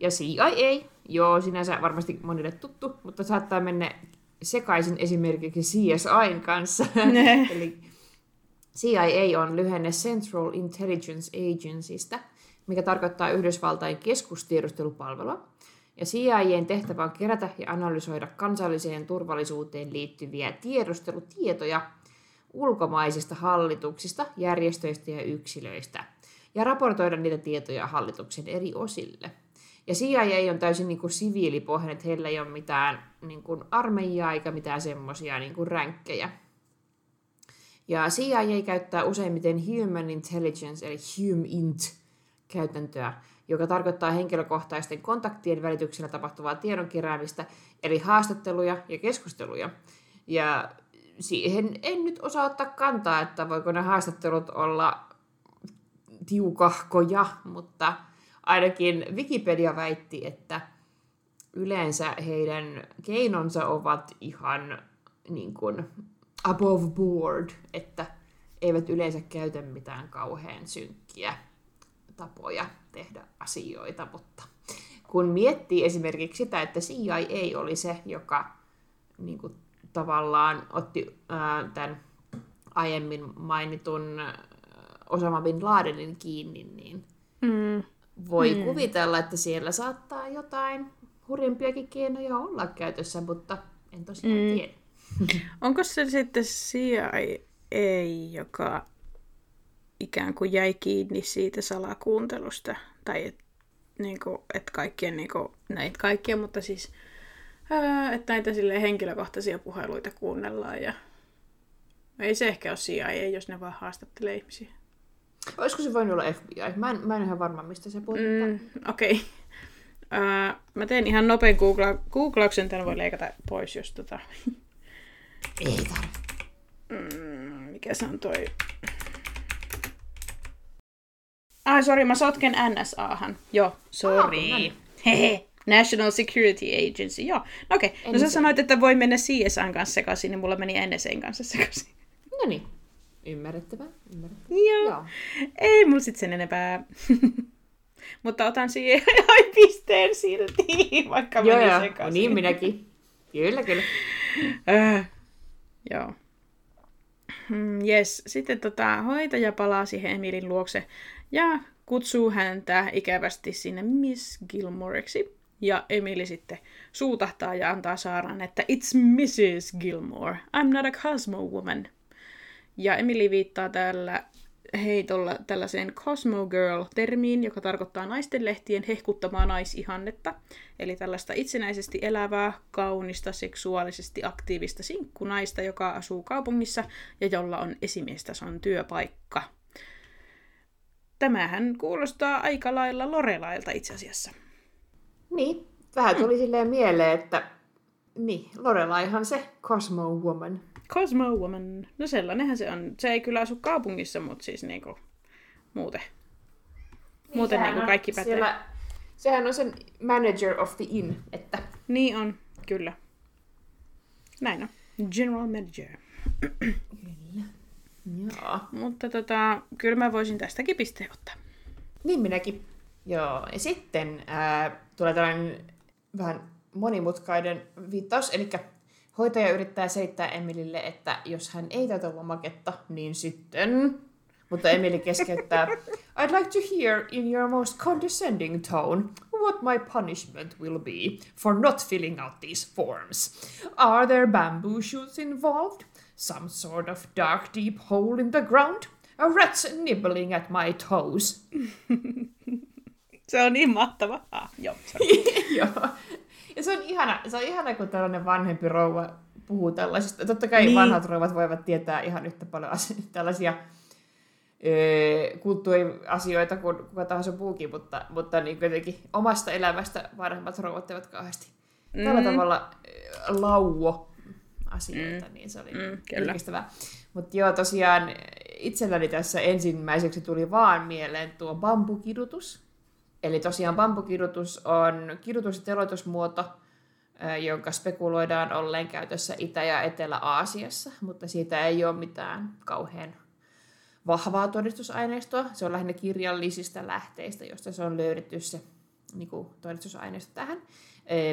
Ja CIA Joo, sinänsä varmasti monille tuttu, mutta saattaa mennä sekaisin esimerkiksi CSIn kanssa. Eli CIA on lyhenne Central Intelligence Agencystä, mikä tarkoittaa Yhdysvaltain keskustiedustelupalvelua. Ja CIAn tehtävä on kerätä ja analysoida kansalliseen turvallisuuteen liittyviä tiedustelutietoja ulkomaisista hallituksista, järjestöistä ja yksilöistä, ja raportoida niitä tietoja hallituksen eri osille – ja CIA on täysin niin kuin siviilipohjainen, että heillä ei ole mitään niin kuin armeijaa eikä mitään semmoisia niin ränkkejä. Ja CIA käyttää useimmiten Human Intelligence, eli HumInt, käytäntöä, joka tarkoittaa henkilökohtaisten kontaktien välityksellä tapahtuvaa tiedon keräämistä, eli haastatteluja ja keskusteluja. Ja siihen en nyt osaa ottaa kantaa, että voiko ne haastattelut olla tiukahkoja, mutta ainakin Wikipedia väitti, että yleensä heidän keinonsa ovat ihan niin kuin above board, että eivät yleensä käytä mitään kauhean synkkiä tapoja tehdä asioita, mutta kun miettii esimerkiksi sitä, että CIA oli se, joka niin kuin, tavallaan otti ää, tämän aiemmin mainitun Osama Bin Ladenin kiinni, niin Mm. Voi mm. kuvitella, että siellä saattaa jotain hurjempiakin keinoja olla käytössä, mutta en tosiaan mm. tiedä. Onko se sitten CIA, joka ikään kuin jäi kiinni siitä salakuuntelusta? Tai että niinku, et kaikkien, niinku, näitä kaikkia, mutta siis ää, että näitä sille henkilökohtaisia puheluita kuunnellaan. Ja... Ei se ehkä ole CIA, jos ne vaan haastattelee ihmisiä. Olisiko se voinut olla FBI? Mä en, mä en ihan varma, mistä se puhutaan. Mm, Okei. Okay. Uh, mä teen ihan nopean googla- googlauksen, tämän voi leikata pois, jos tota... Ei tarvitse. Mm, mikä se on toi... Ai, sori, mä sotken NSAhan. Joo, sorry. Ah, no niin. Hehe. National Security Agency, joo. No okei, okay. no sä sanoit, että voi mennä CSAn kanssa sekaisin, niin mulla meni NSAn kanssa sekaisin. No niin. Ymmärrettävää. Ymmärrettävää. Joo. Joo. Ei mulla sit sen enempää. Mutta otan siihen pisteen silti, vaikka Joo, meni joo. sekaisin. Niin minäkin. Kyllä, kyllä. Äh, joo. Mm, yes. Sitten tota, hoitaja palaa siihen Emilin luokse ja kutsuu häntä ikävästi sinne Miss Gilmoreksi. Ja Emili sitten suutahtaa ja antaa Saaran, että It's Mrs. Gilmore. I'm not a Cosmo woman. Ja Emily viittaa tällä heitolla tällaiseen Cosmo Girl-termiin, joka tarkoittaa naisten lehtien hehkuttamaa naisihannetta, eli tällaista itsenäisesti elävää, kaunista, seksuaalisesti aktiivista sinkkunaista, joka asuu kaupungissa ja jolla on esimiestason työpaikka. Tämähän kuulostaa aika lailla Lorelailta itse asiassa. Niin. Vähän tuli silleen mieleen, että niin, Lorelaihan se Cosmo Woman. Cosmo Woman. No sellainenhan se on. Se ei kyllä asu kaupungissa, mutta siis niinku muuten. Muuten sehän niinku kaikki pätee. Siellä, sehän on sen manager of the inn, että Niin on, kyllä. Näin on. General manager. Joo. Mutta tota, kyllä mä voisin tästäkin pisteen ottaa. Niin minäkin. Joo. Ja sitten ää, tulee tällainen vähän monimutkainen viittaus, eli hoitaja yrittää seittää Emilille, että jos hän ei täytä lomaketta, niin sitten... Mutta Emily keskeyttää, I'd like to hear in your most condescending tone what my punishment will be for not filling out these forms. Are there bamboo shoots involved? Some sort of dark deep hole in the ground? A rat's nibbling at my toes? Se on niin mahtava. Ah, joo. Joo. Ja se on ihana, se on ihana, kun tällainen vanhempi rouva puhuu tällaisesta. Totta kai Niin. vanhat rouvat voivat tietää ihan yhtä paljon asi- tällaisia öö, kulttuuriasioita kuin kuka tahansa muukin, mutta, mutta niin kuitenkin omasta elämästä vanhemmat rouvat eivät kauheasti mm. tällä tavalla lauo asioita, mm. niin se oli Mm, virkistävää. Mutta joo, tosiaan itselläni tässä ensimmäiseksi tuli vaan mieleen tuo bambukidutus. Eli tosiaan bambukidutus on kidutus- ja teloitusmuoto, jonka spekuloidaan olleen käytössä Itä- ja Etelä-Aasiassa, mutta siitä ei ole mitään kauhean vahvaa todistusaineistoa. Se on lähinnä kirjallisista lähteistä, josta se on löydetty se niin kuin, todistusaineisto tähän.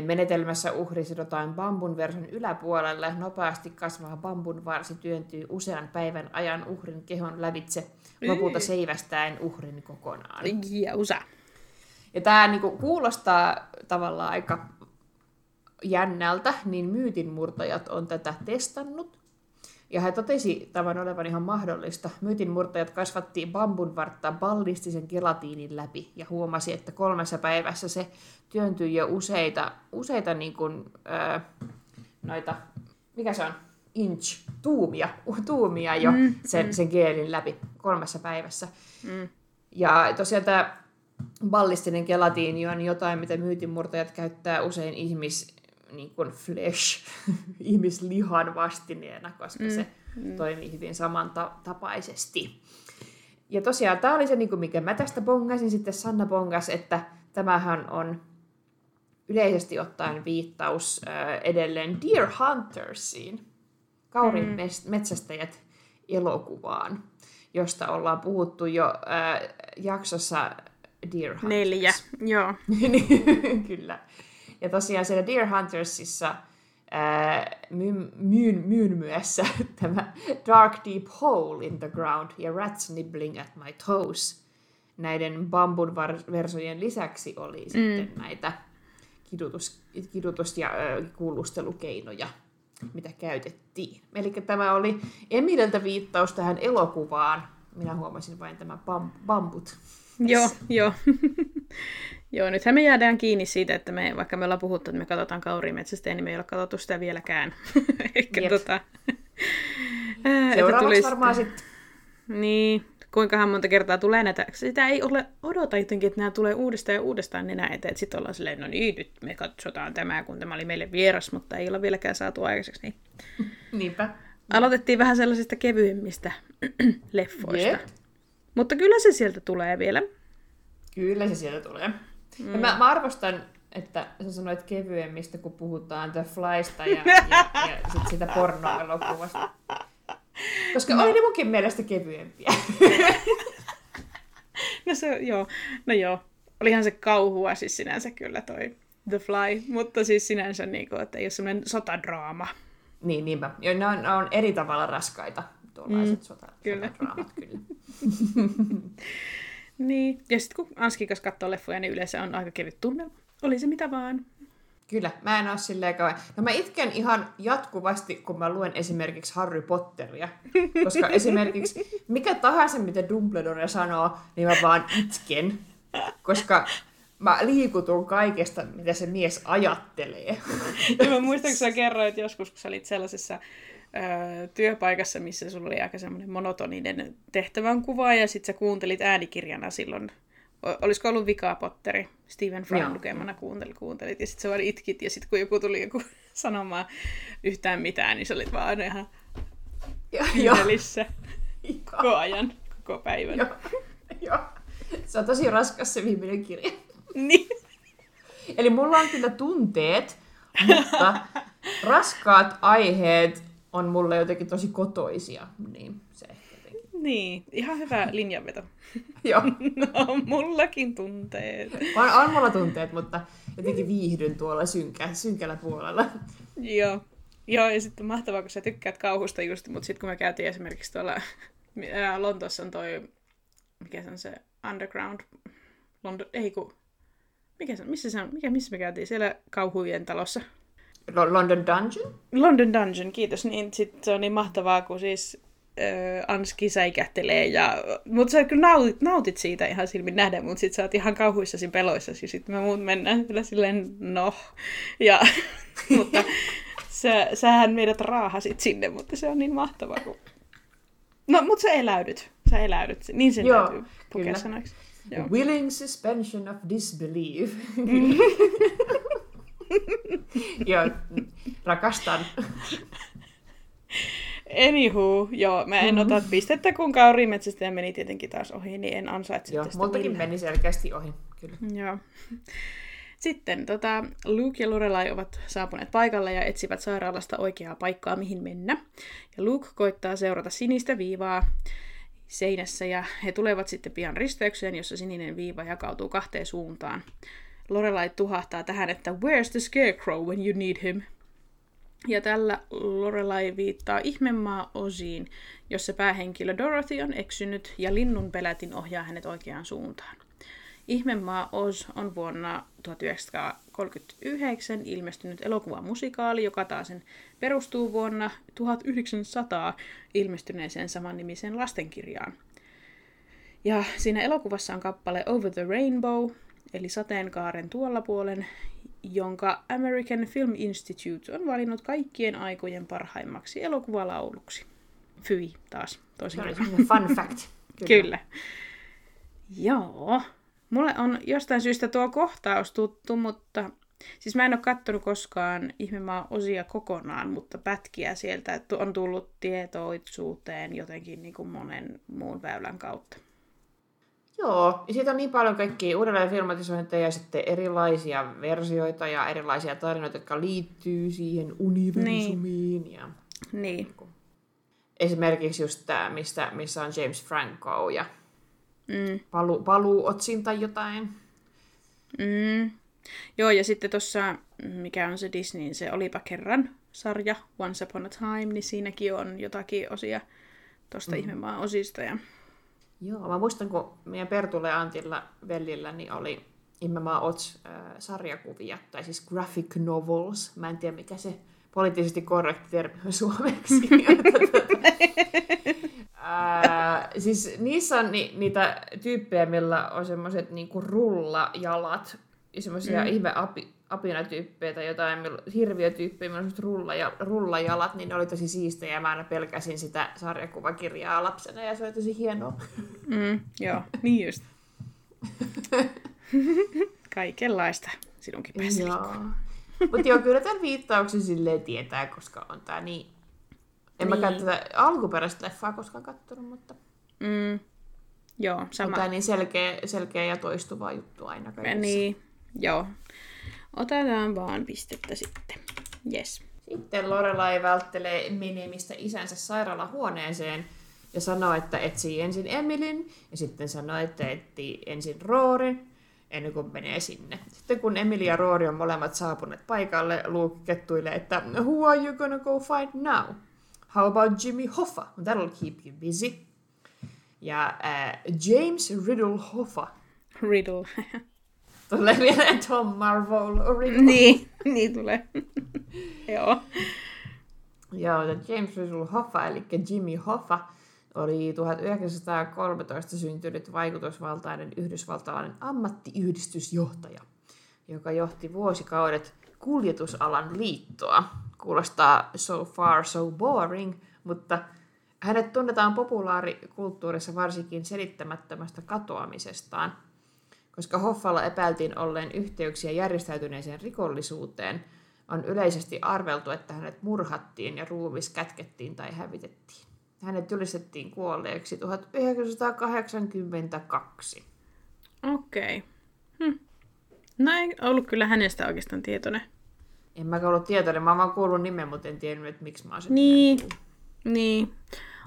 Menetelmässä uhri sidotaan bambun verson yläpuolelle. Nopeasti kasvava bambun varsi työntyy usean päivän ajan uhrin kehon lävitse, lopulta seivästäen uhrin kokonaan. Jausa. Ja tämä niinku kuulostaa tavallaan aika jännältä, niin myytinmurtajat on tätä testannut. Ja he totesi tämän olevan ihan mahdollista. Myytinmurtajat kasvatti bambun vartta ballistisen gelatiinin läpi ja huomasi, että kolmessa päivässä se työntyi jo useita, useita niin kuin, ää, noita, mikä se on, inch, tuumia, tuumia jo Mm, sen, sen geelin läpi kolmessa päivässä. Mm. Ja tosiaan tämä ballistinen gelatiini on jotain, mitä myytinmurtajat käyttää usein ihmis, niin kuin flesh, ihmislihan vastineena, koska mm. se toimii hyvin samantapaisesti. Ja tosiaan tämä oli se, niin kuin mikä mä tästä bongasin. Sitten Sanna bongas, että tämähän on yleisesti ottaen viittaus äh, edelleen Deer Huntersiin, Kaurin mm. metsästäjät elokuvaan, josta ollaan puhuttu jo äh, jaksossa Deer Hunters. Neljä, joo. Niin, Kyllä. Ja tosiaan siellä Deer Huntersissa ää, myyn, myyn, myynmyessä tämä Dark Deep Hole in the Ground ja Rats Nibbling at My Toes. Näiden bambun versojen lisäksi oli mm. sitten näitä kidutus, kidutus- ja äh, kuulustelukeinoja, mitä käytettiin. Eli tämä oli Emililtä viittaus tähän elokuvaan. Minä huomasin vain tämä bam, bambut. Joo, joo. Joo, nythän me jäädään kiinni siitä, että me, vaikka me ollaan puhuttu, että me katsotaan kaurimetsästä, niin me ei ole katsottu sitä vieläkään. Eikä yep. tota... Seuraavaksi tulisi... varmaan sitten... Niin, kuinkahan monta kertaa tulee näitä. Sitä ei ole odota jotenkin, että nämä tulee uudestaan ja uudestaan nenä eteen. Että sitten ollaan silleen, no niin, nyt me katsotaan tämä, kun tämä oli meille vieras, mutta ei olla vieläkään saatu aikaiseksi. Niin. Niinpä. Aloitettiin vähän sellaisista kevyemmistä leffoista. Yep. Mutta kyllä se sieltä tulee vielä. Kyllä se sieltä tulee. Mm. Ja mä, mä arvostan, että sä sanoit kevyemmistä, kun puhutaan The Flysta ja, ja, ja sit sitä pornoelokuvasta. Koska no. oli ne munkin mielestä kevyempiä. no se, joo. No joo. Olihan se kauhua siis sinänsä kyllä toi The Fly, mutta siis sinänsä niin kuin, että ei ole semmoinen sotadraama. Niin, niinpä. Jo, ne, on, ne on eri tavalla raskaita, tuollaiset mm, sota, kyllä. sotadraamat kyllä. Niin, ja sitten kun Anski kanssa katsoo leffoja, niin yleensä on aika kevyt tunnelma. Oli se mitä vaan. Kyllä, mä en ole silleen kauan. No mä itken ihan jatkuvasti, kun mä luen esimerkiksi Harry Potteria. Koska esimerkiksi mikä tahansa, mitä Dumbledore sanoo, niin mä vaan itken. Koska mä liikutun kaikesta, mitä se mies ajattelee. Ja mä muistan, kun sä kerroit joskus, kun sä olit sellaisessa työpaikassa, missä sulla oli aika semmoinen monotoninen tehtävänkuva, ja sitten sä kuuntelit äänikirjana silloin, olisiko ollut Vikaa Potteri, Stephen Fry lukemana kuuntelit, kuuntelit, ja sitten sä vaan itkit, ja sitten kun joku tuli joku sanomaan yhtään mitään, niin sä olit vaan ihan kyynelissä koko ajan, koko päivän. Joo. Joo. Se on tosi raskas se viimeinen kirja. Niin. Eli mulla on kyllä tunteet, mutta raskaat aiheet on mulle jotenkin tosi kotoisia, niin se jotenkin. Niin, ihan hyvä linjanveto. Joo. no, mullakin tunteet. On, on mulla tunteet, mutta jotenkin viihdyn tuolla synkä, synkällä puolella. Joo. Joo, ja sitten mahtavaa, kun sä tykkäät kauhusta just, mutta sitten kun me käytiin esimerkiksi tuolla Lontoossa on toi, mikä se on se underground, London, ei ku, mikä se on, missä se on, mikä, missä me käytiin, siellä kauhujen talossa. London Dungeon? London Dungeon, kiitos. Niin sit se on niin mahtavaa, kun siis äh, Anski säikähtelee. Ja, mutta sä kyllä nautit, nautit siitä ihan silmin nähdä, mutta sit sä oot ihan kauhuissasi peloissasi. Sitten me muut mennään kyllä silleen, no. Ja, mutta sä, sähän meidät raahasit sinne, mutta se on niin mahtavaa. Kun... No, mutta sä eläydyt. Sä eläydyt. Niin sen Joo, täytyy pukea sanoiksi. Willing suspension of disbelief. joo, rakastan. Anywho, joo, mä en ota pistettä, kun kaurimetsästä meni tietenkin taas ohi, niin en ansaitse Joo, multakin millään. meni selkeästi ohi, kyllä. Joo. Sitten tota, Luke ja Lorelai ovat saapuneet paikalle ja etsivät sairaalasta oikeaa paikkaa, mihin mennä. Ja Luke koittaa seurata sinistä viivaa seinässä ja he tulevat sitten pian risteykseen, jossa sininen viiva jakautuu kahteen suuntaan. Lorelai tuhahtaa tähän, että Where's the scarecrow when you need him? Ja tällä Lorelai viittaa ihmemaa osiin, jossa päähenkilö Dorothy on eksynyt ja linnun pelätin ohjaa hänet oikeaan suuntaan. Ihmemaa Oz on vuonna 1939 ilmestynyt elokuvamusikaali, joka taas perustuu vuonna 1900 ilmestyneeseen samannimiseen lastenkirjaan. Ja siinä elokuvassa on kappale Over the Rainbow, eli sateenkaaren tuolla puolen, jonka American Film Institute on valinnut kaikkien aikojen parhaimmaksi elokuvalauluksi. Fyi taas, toisin Fun fact. Kyllä. Kyllä. Joo. Mulle on jostain syystä tuo kohtaus tuttu, mutta siis mä en ole kattonut koskaan ihmemaa osia kokonaan, mutta pätkiä sieltä on tullut tietoisuuteen jotenkin niin kuin monen muun väylän kautta. Joo, ja siitä on niin paljon kaikkia uudelleen filmatisointeja ja sitten erilaisia versioita ja erilaisia tarinoita, jotka liittyy siihen universumiin. Niin. Ja, niin. Esimerkiksi just tämä, mistä, missä on James Franco ja mm. palu, paluuotsin tai jotain. Mm. Joo, ja sitten tuossa, mikä on se Disneyn, se Olipa kerran sarja, Once Upon a Time, niin siinäkin on jotakin osia tuosta mm. ihmemaan osista. Ja... Joo, mä muistan, kun meidän Pertulle Antilla Vellillä niin oli Ihmemaa Ots äh, sarjakuvia, tai siis graphic novels. Mä en tiedä, mikä se poliittisesti korrekti termi on suomeksi. Ää, siis niissä on ni, niitä tyyppejä, millä on semmoiset niinku rullajalat, semmoisia mm. ihme api, apinatyyppejä tai jotain hirviötyyppejä, millä on rulla, rullajalat, niin ne oli tosi siistejä. Mä aina pelkäsin sitä sarjakuvakirjaa lapsena ja se oli tosi hienoa. Mm, joo, niin just. Kaikenlaista sinunkin päässä Joo. Mutta joo, kyllä tämän viittauksen silleen tietää, koska on tää niin... En niin. mä tätä alkuperäistä leffaa koskaan katsonut, mutta... Mm. Joo, sama. Mutta niin selkeä, selkeä ja toistuva juttu aina kaikessa. Niin, joo. Otetaan vaan pistettä sitten. Yes. Sitten Lorelai välttelee menemistä isänsä sairaalahuoneeseen ja sanoo, että etsii ensin Emilin ja sitten sanoo, että etsii ensin Roorin ennen kuin menee sinne. Sitten kun Emily ja Rory on molemmat saapuneet paikalle, Luke kettuilee, että Who are you gonna go find now? How about Jimmy Hoffa? That'll keep you busy. Ja äh, James Riddle Hoffa. Riddle. Tulee vielä Tom Marvel Riddle. niin, niin tulee. Joo. Joo, James Riddle Hoffa, eli Jimmy Hoffa, oli 1913 syntynyt vaikutusvaltainen yhdysvaltalainen ammattiyhdistysjohtaja, joka johti vuosikaudet kuljetusalan liittoa. Kuulostaa so far so boring, mutta hänet tunnetaan populaarikulttuurissa varsinkin selittämättömästä katoamisestaan, koska Hoffalla epäiltiin olleen yhteyksiä järjestäytyneeseen rikollisuuteen, on yleisesti arveltu, että hänet murhattiin ja ruumis kätkettiin tai hävitettiin. Hänet julistettiin kuolleeksi 1982. Okei. Okay. Hm. No ei ollut kyllä hänestä oikeastaan tietoinen. En mä ollut tietoinen, mä oon vaan kuullut nimen, mutta en tiennyt, että miksi mä oon sen Niin, niin.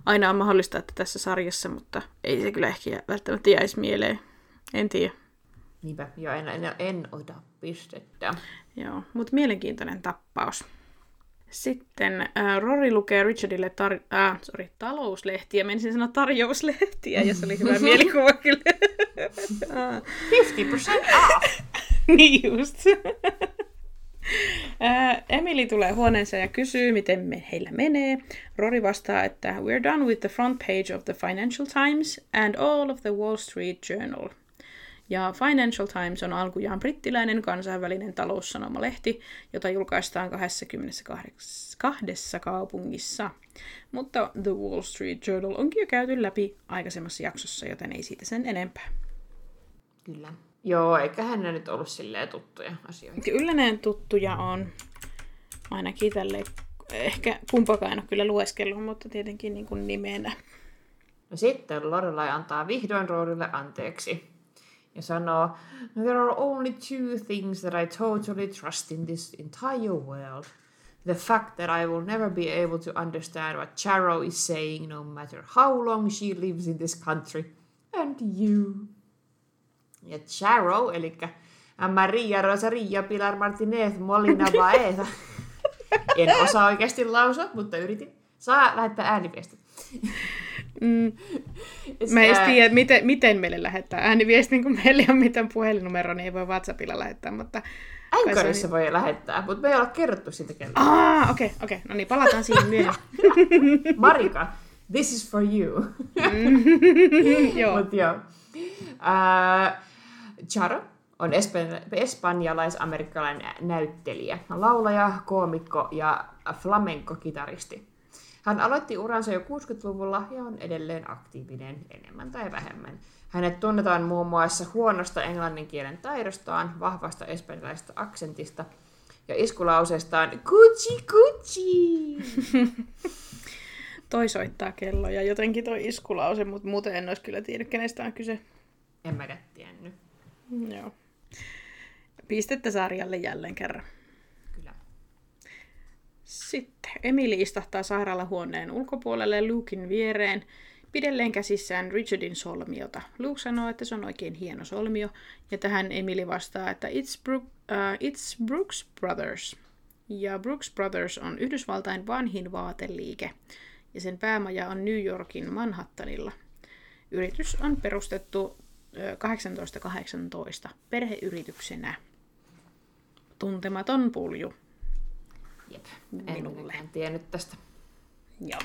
Aina on mahdollista, että tässä sarjassa, mutta ei se kyllä ehkä välttämättä jäisi mieleen. En tiedä. Niinpä, joo, en, en, en ota pistettä. Joo, mutta mielenkiintoinen tappaus. Sitten äh, Rory lukee Richardille tar- äh, sorry, talouslehtiä. Menisin sanoa tarjouslehtiä, ja se oli hyvä mielikuva kyllä. 50% off! niin just. Äh, Emily tulee huoneeseen ja kysyy, miten me, heillä menee. Rory vastaa, että we're done with the front page of the Financial Times and all of the Wall Street Journal. Ja Financial Times on alkujaan brittiläinen kansainvälinen taloussanomalehti, jota julkaistaan 22 kaupungissa. Mutta The Wall Street Journal onkin jo käyty läpi aikaisemmassa jaksossa, joten ei siitä sen enempää. Kyllä. Joo, eikä hän nyt ollut silleen tuttuja asioita. Kyllä ne tuttuja on. Ainakin tälle ehkä kumpakaan en ole kyllä lueskellut, mutta tietenkin niin kuin nimenä. No sitten Lorelai antaa vihdoin Roorille anteeksi ja sanoo, There are only two things that I totally trust in this entire world. The fact that I will never be able to understand what Charo is saying no matter how long she lives in this country. And you. Ja Charo, eli Maria Rosaria Pilar Martinez Molina Baeza. En osaa oikeasti lausua, mutta yritin. Saa lähettää ääniviestit. Mm. Mä en tiedä, miten, miten meille lähettää ääniviestin, kun meillä ei ole mitään puhelinnumeroa, niin ei voi WhatsAppilla lähettää, mutta... Anchorissa niin... voi lähettää, mutta me ei olla kerrottu siitä kello. Ah, okei, okay, okei. Okay. No niin, palataan siihen myöhemmin. Marika, this is for you. joo. Mut joo. Uh, Charo on espanjalais-amerikkalainen näyttelijä, laulaja, koomikko ja flamenco-kitaristi. Hän aloitti uransa jo 60-luvulla ja on edelleen aktiivinen enemmän tai vähemmän. Hänet tunnetaan muun muassa huonosta englannin kielen taidostaan, vahvasta espanjalaisesta aksentista ja iskulauseestaan Gucci Gucci! toi soittaa kelloja, jotenkin toi iskulause, mutta muuten en olisi kyllä tiennyt, kenestä on kyse. En mä tiennyt. Joo. Pistettä sarjalle jälleen kerran. Sitten Emily istahtaa sairaalahuoneen ulkopuolelle Lukin viereen, pidelleen käsissään Richardin solmiota. Luke sanoo, että se on oikein hieno solmio, ja tähän Emily vastaa, että it's, Brook, uh, it's Brooks Brothers. Ja Brooks Brothers on Yhdysvaltain vanhin vaateliike, ja sen päämaja on New Yorkin Manhattanilla. Yritys on perustettu 1818 perheyrityksenä. Tuntematon pulju. Jep, en Minulle. tiennyt tästä. Joo.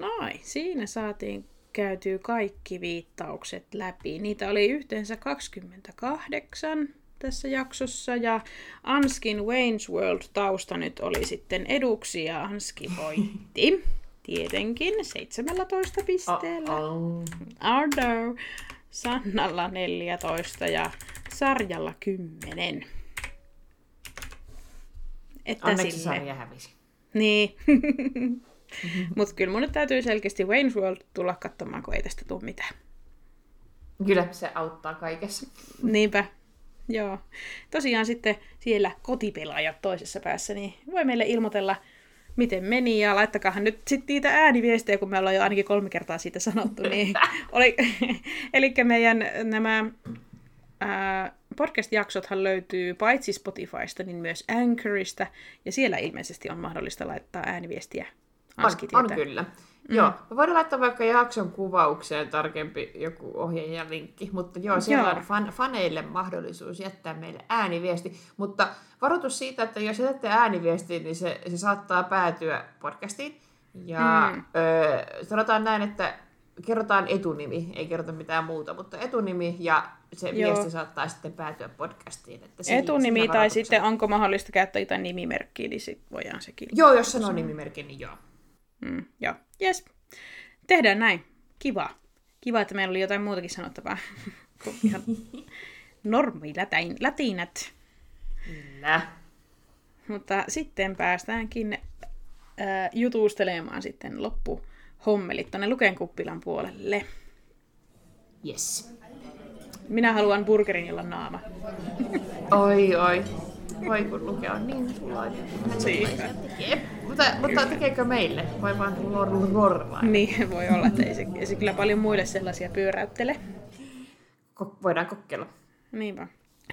Noin, siinä saatiin käytyy kaikki viittaukset läpi. Niitä oli yhteensä 28 tässä jaksossa ja Anskin Wayne's World tausta nyt oli sitten eduksi ja Anski voitti. Tietenkin 17 pisteellä. Oh, oh. Sannalla 14 ja Sarjalla 10. Että Onneksi sille... sarja hävisi. Niin. Mutta kyllä mun nyt täytyy selkeästi Wayne's World tulla katsomaan, kun ei tästä tule mitään. Kyllä, se auttaa kaikessa. Niinpä. Joo. Tosiaan sitten siellä kotipelaajat toisessa päässä, niin voi meille ilmoitella, miten meni, ja laittakahan nyt sitten niitä ääniviestejä, kun me ollaan jo ainakin kolme kertaa siitä sanottu. Niin oli, eli meidän nämä ää, podcast-jaksothan löytyy paitsi Spotifysta, niin myös Anchorista, ja siellä ilmeisesti on mahdollista laittaa ääniviestiä Aski on, on kyllä. Mm. Joo, me voidaan laittaa vaikka jakson kuvaukseen tarkempi joku ohje ja linkki, mutta joo, siellä joo. on fan, faneille mahdollisuus jättää meille ääniviesti, mutta varoitus siitä, että jos jätätte ääniviestiin, niin se, se saattaa päätyä podcastiin, ja mm. ö, sanotaan näin, että kerrotaan etunimi, ei kerrota mitään muuta, mutta etunimi ja se Joo. viesti saattaa sitten päätyä podcastiin. Että etunimi tai sitten onko mahdollista käyttää jotain nimimerkkiä, niin sitten voidaan sekin. Joo, jos sanoo nimimerkki, niin joo. Mm, joo, yes. Tehdään näin. Kiva. Kiva, että meillä oli jotain muutakin sanottavaa ihan normi latinat. Kyllä. Mutta sitten päästäänkin äh, jutustelemaan sitten loppu hommelit tuonne Luken kuppilan puolelle. Yes. Minä haluan burgerin, jolla naama. Oi, oi. Voi kun Luke on niin sulainen. Siitä. Mutta, mutta tekeekö meille? Vai vaan rorvaa? Niin, voi olla, että ei se, ei se kyllä paljon muille sellaisia pyöräyttele. Ko- voidaan kokeilla. Niinpä.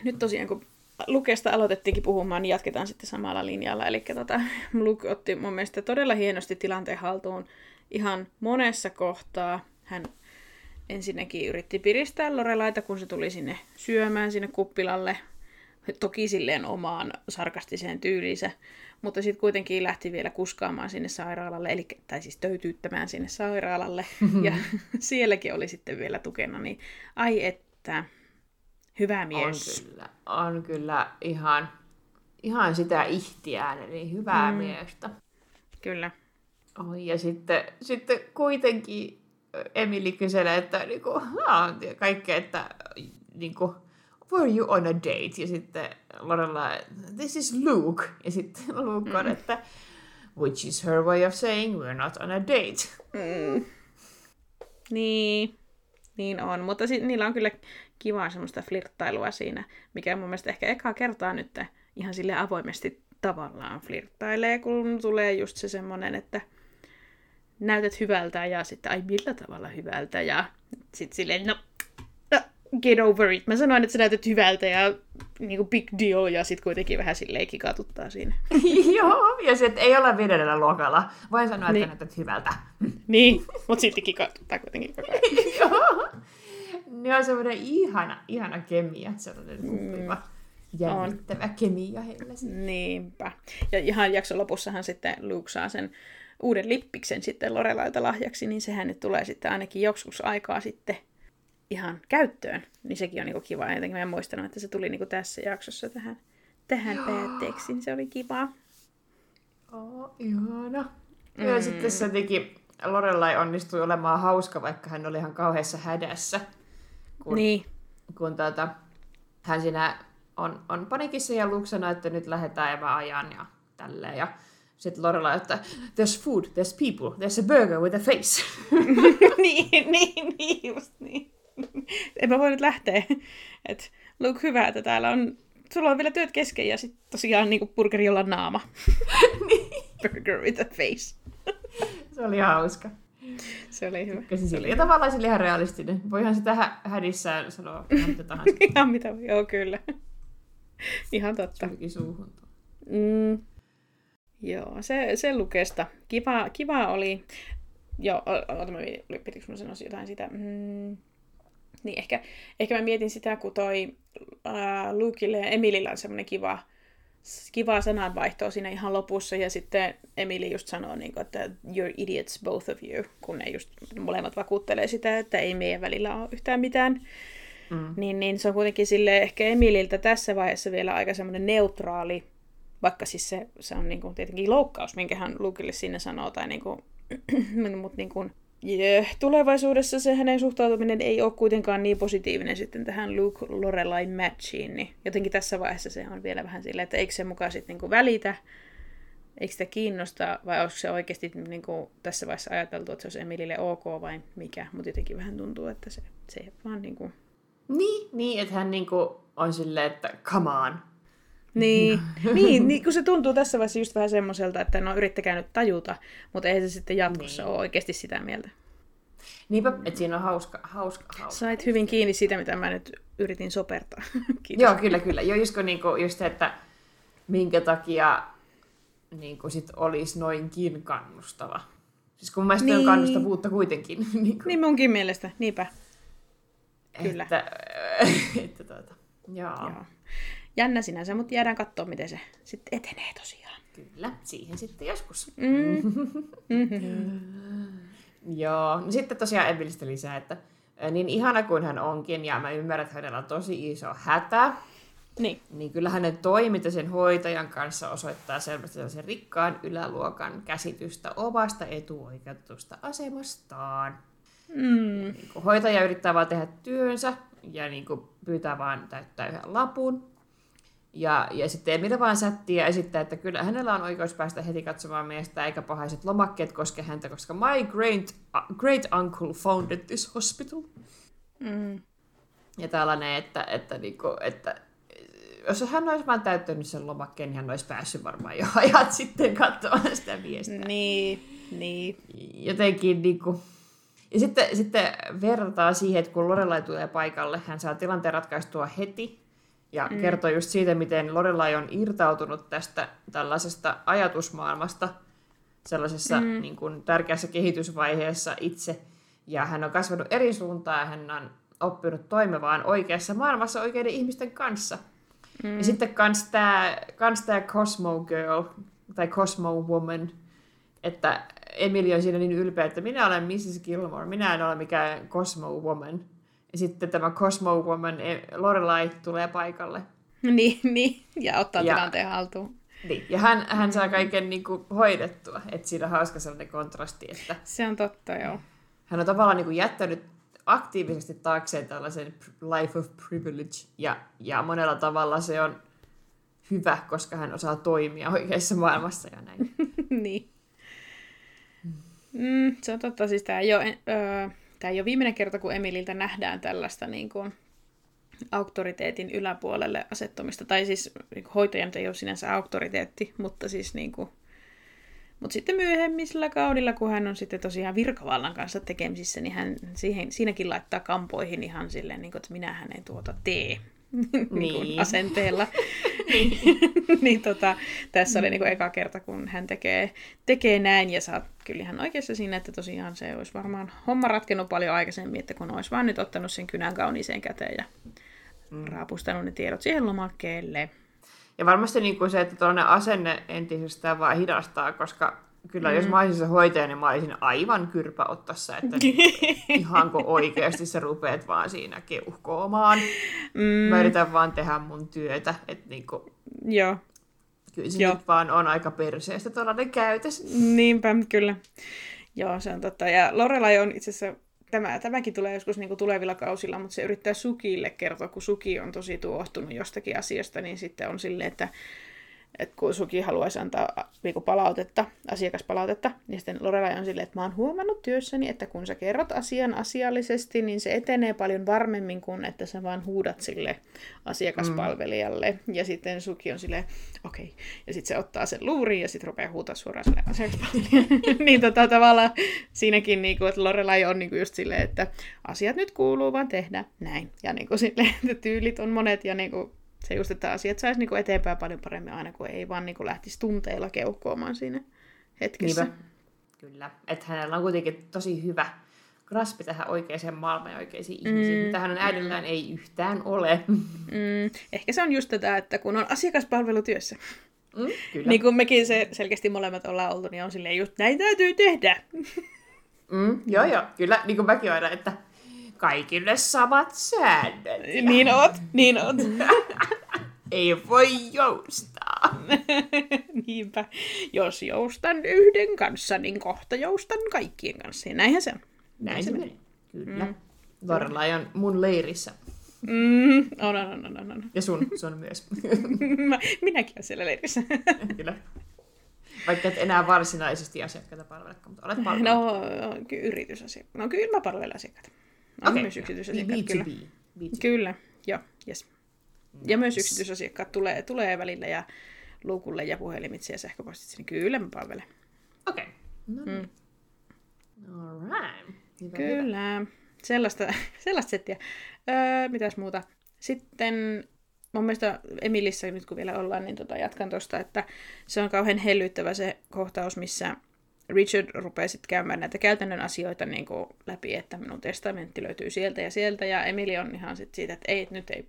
Nyt tosiaan, kun Lukesta aloitettiinkin puhumaan, niin jatketaan sitten samalla linjalla. Eli tota, Luke otti mun mielestä todella hienosti tilanteen haltuun ihan monessa kohtaa. Hän ensinnäkin yritti piristää Lorelaita, kun se tuli sinne syömään sinne kuppilalle. Toki silleen omaan sarkastiseen tyyliinsä, mutta sitten kuitenkin lähti vielä kuskaamaan sinne sairaalalle, eli, tai siis töytyyttämään sinne sairaalalle. ja sielläkin oli sitten vielä tukena, niin ai että, hyvä mies. On kyllä, on kyllä ihan, ihan sitä ihtiään, eli hyvää mm. miestä. Kyllä. Oi, ja sitten, sitten kuitenkin Emily kyselee, että niinku, kaikkea, että niinku, were you on a date? Ja sitten Lorella, this is Luke. Ja sitten Luke on, mm. että which is her way of saying we're not on a date. Mm. Niin, niin on. Mutta si- niillä on kyllä kivaa semmoista flirttailua siinä, mikä mun mielestä ehkä ekaa kertaa nyt ihan sille avoimesti tavallaan flirttailee, kun tulee just se semmoinen, että näytät hyvältä ja sitten ai millä tavalla hyvältä ja sitten silleen no, no get over it. Mä sanoin, että sä näytät hyvältä ja niinku big deal ja sitten kuitenkin vähän silleen kikatuttaa siinä. Joo, ja sitten ei olla viidennellä luokalla. Voin sanoa, niin. että näytät hyvältä. niin, mutta sitten kikatuttaa kuitenkin koko ajan. Joo. Ne on semmoinen ihana, ihana kemia, sellainen kuppiva. Mm jännittävä on. kemia heillä. Niinpä. Ja ihan jakson lopussahan sitten Luke saa sen uuden lippiksen sitten Lorelaita lahjaksi, niin sehän nyt tulee sitten ainakin joskus aikaa sitten ihan käyttöön. Niin sekin on niinku kiva. Jotenkin mä en muistanut, että se tuli niinku tässä jaksossa tähän, tähän päätteeksi. Niin se oli kiva. Oh, ihana. Mm. Ja sitten se jotenkin Lorelai onnistui olemaan hauska, vaikka hän oli ihan kauheassa hädässä. Kun, niin. Kun tuota, hän siinä on, on panikissa ja Luke sanoi, että nyt lähdetään ja mä ajan ja tälleen. Ja sitten Lorela, että there's food, there's people, there's a burger with a face. niin, niin, niin, just niin. En mä voi nyt lähteä. Et, Luke, hyvä, että täällä on, sulla on vielä työt kesken ja sitten tosiaan niinku burgeri, jolla naama. niin. burger with a face. Se oli hauska. Se oli hyvä. Käsi sille. Ja tavallaan sille ihan realistinen. Voihan sitä hä- hädissään sanoa mitä tahansa. Ihan mitä, joo kyllä. Ihan totta. Suuhun. Mm. Joo, se, se lukesta. Kiva, kiva oli. Joo, oota, mä mietin, pitikö mun sanoa jotain sitä. Mm. Niin, ehkä, ehkä mä mietin sitä, kun toi Lukeille ja Emilillä on semmoinen kiva, kiva sananvaihtoa siinä ihan lopussa, ja sitten Emili just sanoo, niin kuin, että you're idiots both of you, kun ne just molemmat vakuuttelee sitä, että ei meidän välillä ole yhtään mitään. Mm. Niin, niin se on kuitenkin sille ehkä Emililtä tässä vaiheessa vielä aika semmoinen neutraali, vaikka siis se, se on niin kuin tietenkin loukkaus, minkä hän Lukille sinne sanoo, tai niin kuin, mutta niin kuin, yeah, tulevaisuudessa se hänen suhtautuminen ei ole kuitenkaan niin positiivinen sitten tähän Luke Lorelai matchiin, niin jotenkin tässä vaiheessa se on vielä vähän silleen, että eikö se mukaan sitten niin kuin välitä, eikö sitä kiinnosta, vai onko se oikeasti niin kuin tässä vaiheessa ajateltu, että se olisi Emilille ok vai mikä, mutta jotenkin vähän tuntuu, että se, se vaan niin kuin Niin, niin, että hän niinku on silleen, että come on. Niin, niin, niin, kun se tuntuu tässä vaiheessa just vähän semmoiselta, että no yrittäkää nyt tajuta, mutta ei se sitten jatkossa Niin. ole oikeasti sitä mieltä. Niinpä, että siinä on hauska, hauska, hauska. Sait hyvin kiinni siitä, mitä mä nyt yritin sopertaa. Kiitos. Joo, kyllä, kyllä. Joo, just, niinku, just se, että minkä takia niinku, sit olisi noinkin kannustava. Siis kun mun mielestä niin. Niin. on kannustavuutta kuitenkin. niinku, Niin munkin mielestä, niinpä. kyllä. Että, että tuota, joo, joo. Jännä sinänsä, mutta jäädään katsoa, miten se sitten etenee tosiaan. Kyllä, siihen sitten joskus. Mm. Joo, no sitten tosiaan Emilistä lisää, että niin ihana kuin hän onkin, ja mä ymmärrän, että hänellä on tosi iso hätä, Niin. niin kyllä hänen toiminta sen hoitajan kanssa osoittaa selvästi sellaisen rikkaan yläluokan käsitystä omasta etuoikeutetusta asemastaan. Mm. Niin kuin hoitaja yrittää vaan tehdä työnsä ja niin kuin pyytää vaan täyttää yhden lapun. Ja, ja sitten Emil vaan ja esittää, että kyllä hänellä on oikeus päästä heti katsomaan miestä, eikä pahaiset lomakkeet koske häntä, koska my great, uh, great uncle founded this hospital. Mm. Ja tällainen, että, että, niinku, että jos hän olisi vaan täyttänyt sen lomakkeen, niin hän olisi päässyt varmaan jo ajat sitten katsomaan sitä miestä. Niin, niin. Jotenkin niinku... Ja sitten, sitten verrataan siihen, että kun Lorelai tulee paikalle, hän saa tilanteen ratkaistua heti ja mm. kertoo just siitä, miten Lorelai on irtautunut tästä tällaisesta ajatusmaailmasta sellaisessa mm. niin kuin, tärkeässä kehitysvaiheessa itse. Ja hän on kasvanut eri suuntaan ja hän on oppinut toimimaan oikeassa maailmassa oikeiden ihmisten kanssa. Mm. Ja sitten kans tää, kans tää Cosmo Girl, tai Cosmo Woman, että Emily on siinä niin ylpeä, että minä olen Mrs. Gilmore, minä en ole mikään Cosmo Woman. Ja sitten tämä Cosmo Woman, eh, Lorelai, tulee paikalle. Niin, niin. Ja ottaa Ja- tilanteen haltuun. Niin. Ja hän, hän saa kaiken niin kuin, hoidettua. Että siinä on hauska sellainen kontrasti, että Se on totta, joo. hän on tavallaan niin kuin, jättänyt aktiivisesti taakseen tällaisen life of privilege. Ja, ja monella tavalla se on hyvä, koska hän osaa toimia oikeassa maailmassa ja näin. niin. Mm, se on totta, siis tämä ole, öö, tämä ei ole viimeinen kerta, kun Emililtä nähdään tällaista niin kuin, auktoriteetin yläpuolelle asettumista. Tai siis niin kuin, hoitaja nyt ei ole sinänsä auktoriteetti, mutta siis niin kuin, mutta sitten myöhemmisellä kaudilla, kun hän on sitten tosiaan virkavallan kanssa tekemisissä, niin hän siihen, siinäkin laittaa kampoihin ihan silleen, niin kuin, että minähän en tuota tee niin. Niin. kuin asenteella. niin tota, tässä oli niin kuin eka kerta, kun hän tekee, tekee näin, ja saat kyllä ihan oikeassa siinä, että tosiaan se olisi varmaan homma ratkennut paljon aikaisemmin, että kun olisi vaan nyt ottanut sen kynän kauniiseen käteen ja mm. raapustanut ne tiedot siihen lomakkeelle. Ja varmasti niin kuin se, että tuollainen asenne entisestään vaan hidastaa, koska kyllä mm. jos mä olisin se hoitaja, niin mä olisin aivan kyrpäottassa, että ihanko oikeasti sä rupeat vaan siinä keuhkoomaan. Mm. Mä yritän vaan tehdä mun työtä, että niin kuin, Joo, kyllä se Joo. nyt vaan on aika perseestä tuollainen käytös. niinpä, kyllä. Joo, se on totta. Ja Lorelai on itse asiassa, tämä, tämäkin tulee joskus niin kuin tulevilla kausilla, mutta se yrittää Sukille kertoa, kun Suki on tosi tuohtunut jostakin asiasta, niin sitten on silleen, että että kun Suki haluaisi antaa niinku palautetta, asiakaspalautetta, niin sitten Lorelai on silleen, että mä oon huomannut työssäni, että kun sä kerrot asian asiallisesti, niin se etenee paljon varmemmin kuin että sä vaan huudat sille asiakaspalvelijalle. Mm. Ja sitten Suki on silleen, okei. Okay. Ja sitten se ottaa sen luuriin ja sitten rupeaa huutaa suoraan sille asiakaspalvelijalle. niin tota, tavallaan siinäkin, niinku, että Lorelai on niinku just silleen, että asiat nyt kuuluu vaan tehdä näin. Ja niinku silleen, että tyylit on monet ja niinku, se just, että asiat saisi niinku eteenpäin paljon paremmin aina, kun ei vaan niinku lähtisi tunteilla keuhkoamaan siinä hetkessä. Niinpä. Kyllä. Että hänellä on kuitenkin tosi hyvä graspi tähän oikeaan maailmaan ja oikeisiin mm. ihmisiin, mitä hänen äidillään ei yhtään ole. Mm. Ehkä se on just tätä, että kun on asiakaspalvelutyössä, Mm, kyllä. niin kuin mekin se selkeästi molemmat ollaan oltu, niin on silleen just näin täytyy tehdä. Mm, joo, joo. Kyllä, niin kuin mäkin aina, että kaikille samat säännöt. niin oot, niin oot. Ei voi joustaa. Niinpä. Jos joustan yhden kanssa, niin kohta joustan kaikkien kanssa. Ja näinhän se on. Näin se menee. Kyllä. Mm. Lorelai on mun leirissä. Mm, on, on, on, on, on. Ja sun, sun myös. Mä, minäkin olen siellä leirissä. Kyllä. Vaikka et enää varsinaisesti asiakkaita palvelekaan, mutta olet palvellut. No, ky- yritysasiakkaita. No kyllä mä palvelen asiakkaita. On Okei. myös yksityisasiakkaat, kyllä. B2B. B2B. Kyllä, joo, yes. Ja myös yksityisasiakkaat tulee, tulee välillä ja luukulle ja puhelimitse ja sähköpostitse, niin kyllä mä palvelen. Okei. No niin. Alright. Hyvä, hyvä. Kyllä, sellaista, sellaista settiä. Öö, mitäs muuta? Sitten mun mielestä Emilissä, nyt kun vielä ollaan, niin tota, jatkan tuosta, että se on kauhean hellyttävä se kohtaus, missä Richard rupeaa sitten käymään näitä käytännön asioita niin kuin läpi, että minun testamentti löytyy sieltä ja sieltä, ja Emili on ihan sit siitä, että ei, nyt ei,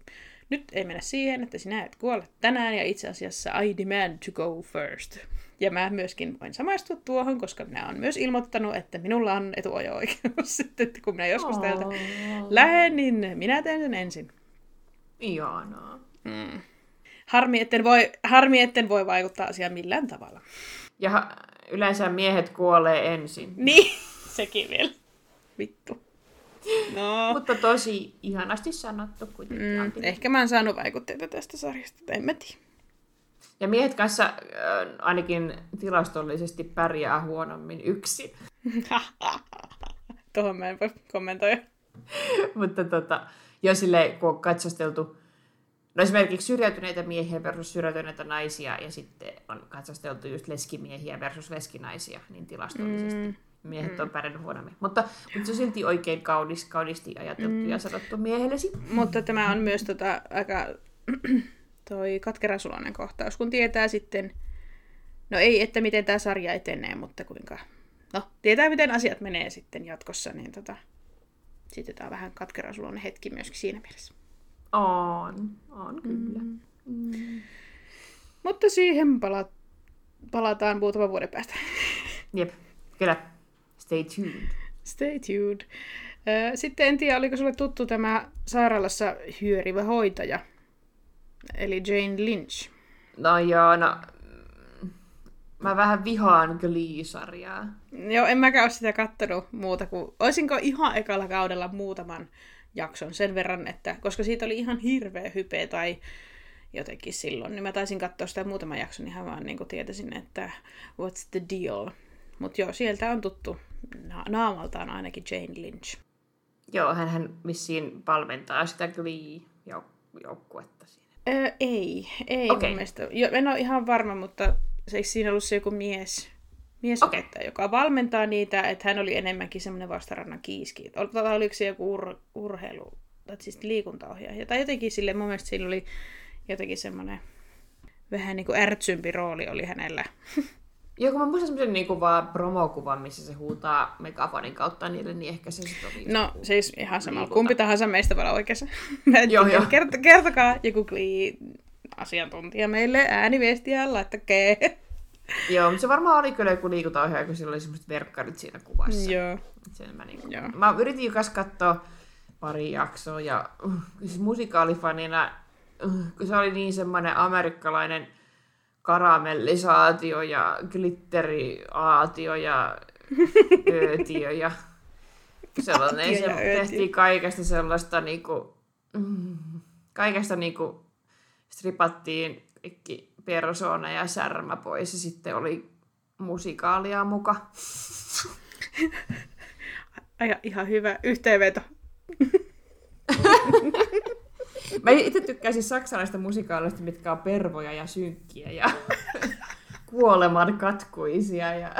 nyt ei mennä siihen, että sinä et kuole tänään, ja itse asiassa I demand to go first. Ja mä myöskin voin samaistua tuohon, koska minä olen myös ilmoittanut, että minulla on etuajo-oikeus sitten, että kun minä joskus täältä lähden, niin minä teen sen ensin. Ihanaa. Mm. Harmi, etten voi, harmi, etten voi vaikuttaa asiaan millään tavalla. Ja yleensä miehet kuolee ensin. Niin, sekin vielä. Vittu. No, Mutta tosi ihanasti sanottu kuitenkin. mm, Antti. ehkä mä oon saanut vaikutteita tästä sarjasta, en mä tiedä. Ja miehet kanssa äh, ainakin tilastollisesti pärjää huonommin yksin. Tuohon mä en voi kommentoida. Mutta tota, jo silleen, kun on katsasteltu no esimerkiksi syrjäytyneitä miehiä versus syrjäytyneitä naisia, ja sitten on katsasteltu just leskimiehiä versus leskinaisia, niin tilastollisesti Mm. miehet on pärjännyt huonommin. Mutta, mutta se on silti oikein kaunis, kauniisti ajateltu Mm. ja sanottu miehellesi. Mutta tämä on myös tota, aika toi katkerasulainen kohtaus, kun tietää sitten, no ei, että miten tämä sarja etenee, mutta kuinka, no tietää miten asiat menee sitten jatkossa, niin tota, sitten tämä on vähän katkerasulainen hetki myöskin siinä mielessä. On, on kyllä. Mm. Mutta siihen pala- palataan muutaman vuoden päästä. Jep, kyllä. Stay tuned. Stay tuned. Sitten en tiedä, oliko sulle tuttu tämä sairaalassa hyörivä hoitaja, eli Jane Lynch. No joo, no... mm, Mä vähän vihaan Glee-sarjaa. Joo, en mäkään ole sitä kattonut muuta kuin... Oisinko ihan ekalla kaudella muutaman jakson sen verran, että koska siitä oli ihan hirveä hype tai jotenkin silloin, niin mä taisin katsoa sitä muutaman jakson ihan vaan niin kuin tietäisin, että what's the deal. Mutta joo, sieltä on tuttu na- naamaltaan ainakin Jane Lynch. Joo, hän vissiin valmentaa sitä Glee-joukkuetta siinä. Öö, ei, ei okay. mun mielestä. Jo, en ole ihan varma, mutta se eikö siinä ollut se joku mies, mies okay. joka valmentaa niitä, että hän oli enemmänkin semmoinen vastarannan kiiski. Tai oliko se joku ur, urheilu, tai siis liikuntaohjaaja. Tai jotenkin sille, mun mielestä sillä oli jotenkin semmoinen vähän niin kuin ärtsympi rooli oli hänellä. Joo, kun mä muistan semmoisen niinku vaan promokuvan, missä se huutaa megafonin kautta niille, niin ehkä se sitten oli. No siis ihan sama. Liikunta. Kumpi tahansa meistä voi olla oikeassa. Joo, joo. Kert- kertokaa joku Glee asiantuntija meille ääniviestiä, laittakaa. Joo, mutta se varmaan oli kyllä joku liikuntaohjaaja, kun sillä oli semmoiset verkkarit siinä kuvassa. Joo. Sen mä, niinku... Joo. mä yritin jo katsoa pari jaksoa ja uh, siis musikaalifanina, uh, se oli niin semmoinen amerikkalainen karamellisaatio ja glitteriaatio ja öötiö ja sellainen. Se tehtiin kaikesta sellaista niinku, mm, kaikesta niinku stripattiin kaikki persona ja särmä pois ja sitten oli musikaalia muka. Ai, ihan hyvä yhteenveto. Mä itse tykkäsin saksalaista musikaalista, mitkä on pervoja ja synkkiä ja kuoleman katkuisia. Ja...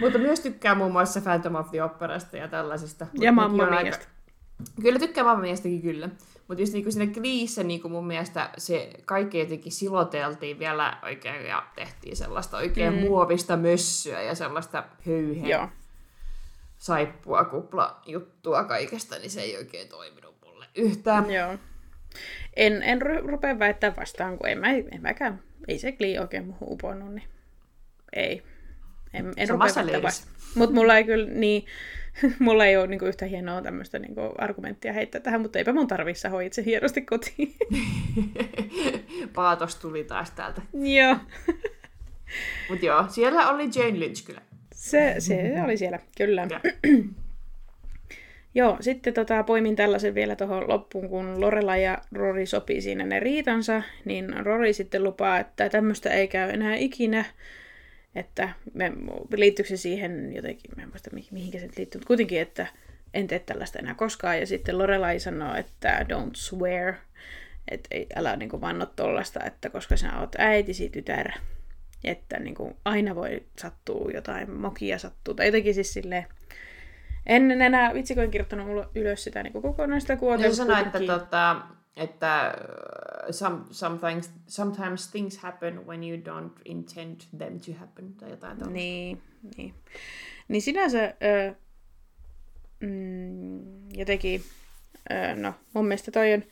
Mutta myös tykkää muun muassa Phantom of the Operasta ja tällaisista. Ja Mamma. Aika... Kyllä tykkää Mamma kyllä. Mutta just niinku siinä kliissä niinku mun mielestä se kaikki jotenkin siloteltiin vielä oikein ja tehtiin sellaista oikein mm. muovista mössöä ja sellaista höyhen Joo. saippua kupla juttua kaikesta, niin se ei oikein toiminut mulle yhtään. Joo. En, en rupea väittää vastaan, kun en, mä, en mäkään, ei se klii oikein muuhun uponnut, niin ei. En, en rupea väittää vastaan. Mutta mulla ei kyllä, niin, mulla ei ole niin kuin, yhtä hienoa tämmöistä niin kuin, argumenttia heittää tähän, mutta eipä mun tarvitse hoit se hienosti kotiin. Paatos tuli taas täältä. Joo. Mutta joo, siellä oli Jane Lynch kyllä. Se, se oli siellä, kyllä. Joo, sitten tota, poimin tällaisen vielä tuohon loppuun, kun Lorela ja Rory sopii siinä ne riitansa, niin Rory sitten lupaa, että tämmöistä ei käy enää ikinä, että me, liittyykö se siihen jotenkin, mä en muista mihinkä se liittyy, mutta kuitenkin, että en tee tällaista enää koskaan. Ja sitten Lorelai sanoo, että don't swear, että älä niin kuin vanno tollasta, että koska sinä oot äitisi tytär, että niin kuin aina voi sattua jotain mokia sattuu. Tai jotenkin siis silleen, en enää, vitsi kun en kirjoittanut ylös sitä niin kokonaista kuotea. Ja sanoi, että, tota, että some, sometimes, sometimes things happen when you don't intend them to happen, tai jotain tällaista. Niin, niin. Niin sinänsä ö, mm, jotenkin, ö, no mun mielestä toi on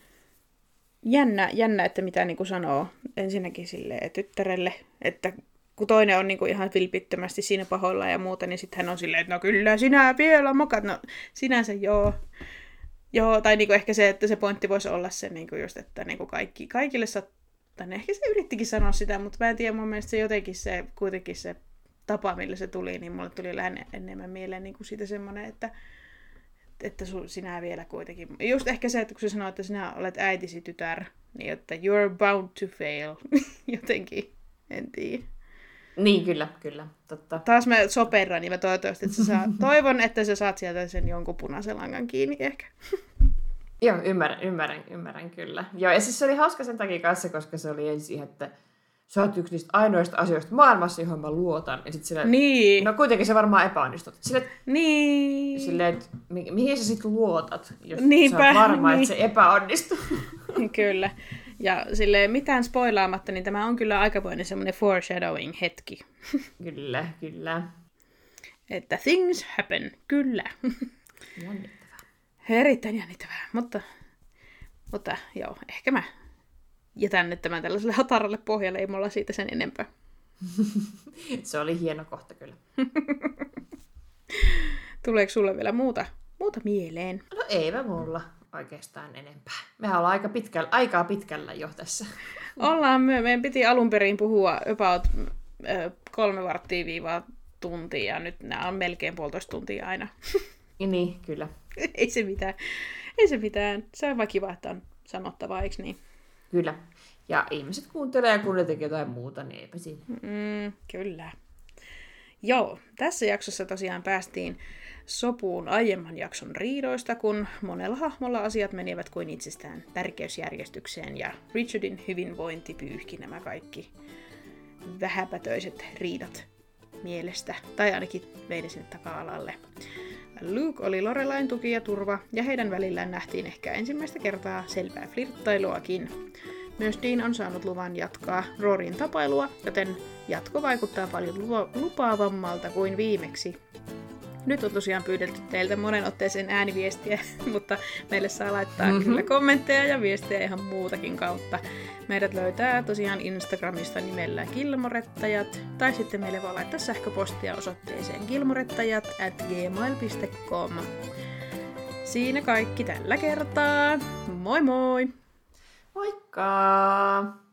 jännä, jännä että mitä niin kuin sanoo ensinnäkin sille tyttärelle, että kun toinen on niin kuin ihan vilpittömästi siinä pahoilla ja muuta, niin sitten hän on silleen, että no kyllä sinä vielä mokat. No sinänsä joo. Joo, tai niin kuin ehkä se, että se pointti voisi olla se niin kuin just, että niin kuin kaikki, kaikille sattuu. Ehkä se yrittikin sanoa sitä, mutta mä en tiedä, mun mielestä se jotenkin se, kuitenkin se tapa, millä se tuli, niin mulle tuli lähinnä enemmän mieleen niin kuin siitä semmoinen, että, että su, sinä vielä kuitenkin. Just ehkä se, että kun se sanoo, että sinä olet äitisi tytär, niin että you're bound to fail. jotenkin, en tiedä. Niin, kyllä, kyllä. Totta. Taas soperran, niin mä toivottavasti, että sä saa, toivon, että sä saat sieltä sen jonkun punaisen langan kiinni ehkä. Joo, ymmärrän, ymmärrän, ymmärrän kyllä. Joo, ja siis se oli hauska sen takia kanssa, koska se oli ensin, että sä oot yksi niistä ainoista asioista maailmassa, johon mä luotan. Ja sit sille, niin. No kuitenkin se varmaan epäonnistut. Sille, niin. Sille, että mi- mihin sä sit luotat, jos Niinpä, sä oot varma, niin. että se epäonnistuu. Kyllä. Ja sille mitään spoilaamatta, niin tämä on kyllä aikamoinen semmoinen foreshadowing-hetki. Kyllä, kyllä. Että things happen, kyllä. Jännittävää. Erittäin jännittävää, mutta, mutta joo, ehkä mä jätän nyt tämän tällaiselle hataralle pohjalle, ei mulla siitä sen enempää. Se oli hieno kohta kyllä. Tuleeko sulle vielä muuta, muuta mieleen? No eipä mulla oikeastaan enempää. Mehän ollaan aika pitkällä, aikaa pitkällä jo tässä. Ollaan myö. Meidän piti alun perin puhua about kolme varttia viivaa tuntia, ja nyt nämä on melkein puolitoista tuntia aina. niin, kyllä. Ei se mitään. Ei se mitään. Se on vaan kiva, että on sanottavaa, eikö niin? Kyllä. Ja ihmiset kuuntelee ja kun ne tekee jotain muuta, niin eipä siinä. Mm, kyllä. Joo, tässä jaksossa tosiaan päästiin sopuun aiemman jakson riidoista, kun monella hahmolla asiat menivät kuin itsestään tärkeysjärjestykseen ja Richardin hyvinvointi pyyhki nämä kaikki vähäpätöiset riidat mielestä, tai ainakin vei sinne taka-alalle. Luke oli Lorelain tuki ja turva, ja heidän välillään nähtiin ehkä ensimmäistä kertaa selvää flirttailuakin. Myös Dean on saanut luvan jatkaa Rorin tapailua, joten jatko vaikuttaa paljon lupaavammalta kuin viimeksi. Nyt on tosiaan pyydetty teiltä monen otteeseen ääniviestiä, mutta meille saa laittaa mm-hmm. kyllä kommentteja ja viestejä ihan muutakin kautta. Meidät löytää tosiaan Instagramista nimellä Kilmorettajat, tai sitten meille voi laittaa sähköpostia osoitteeseen kilmorettajat at gmail.com. Siinä kaikki tällä kertaa. Moi moi! Moikka!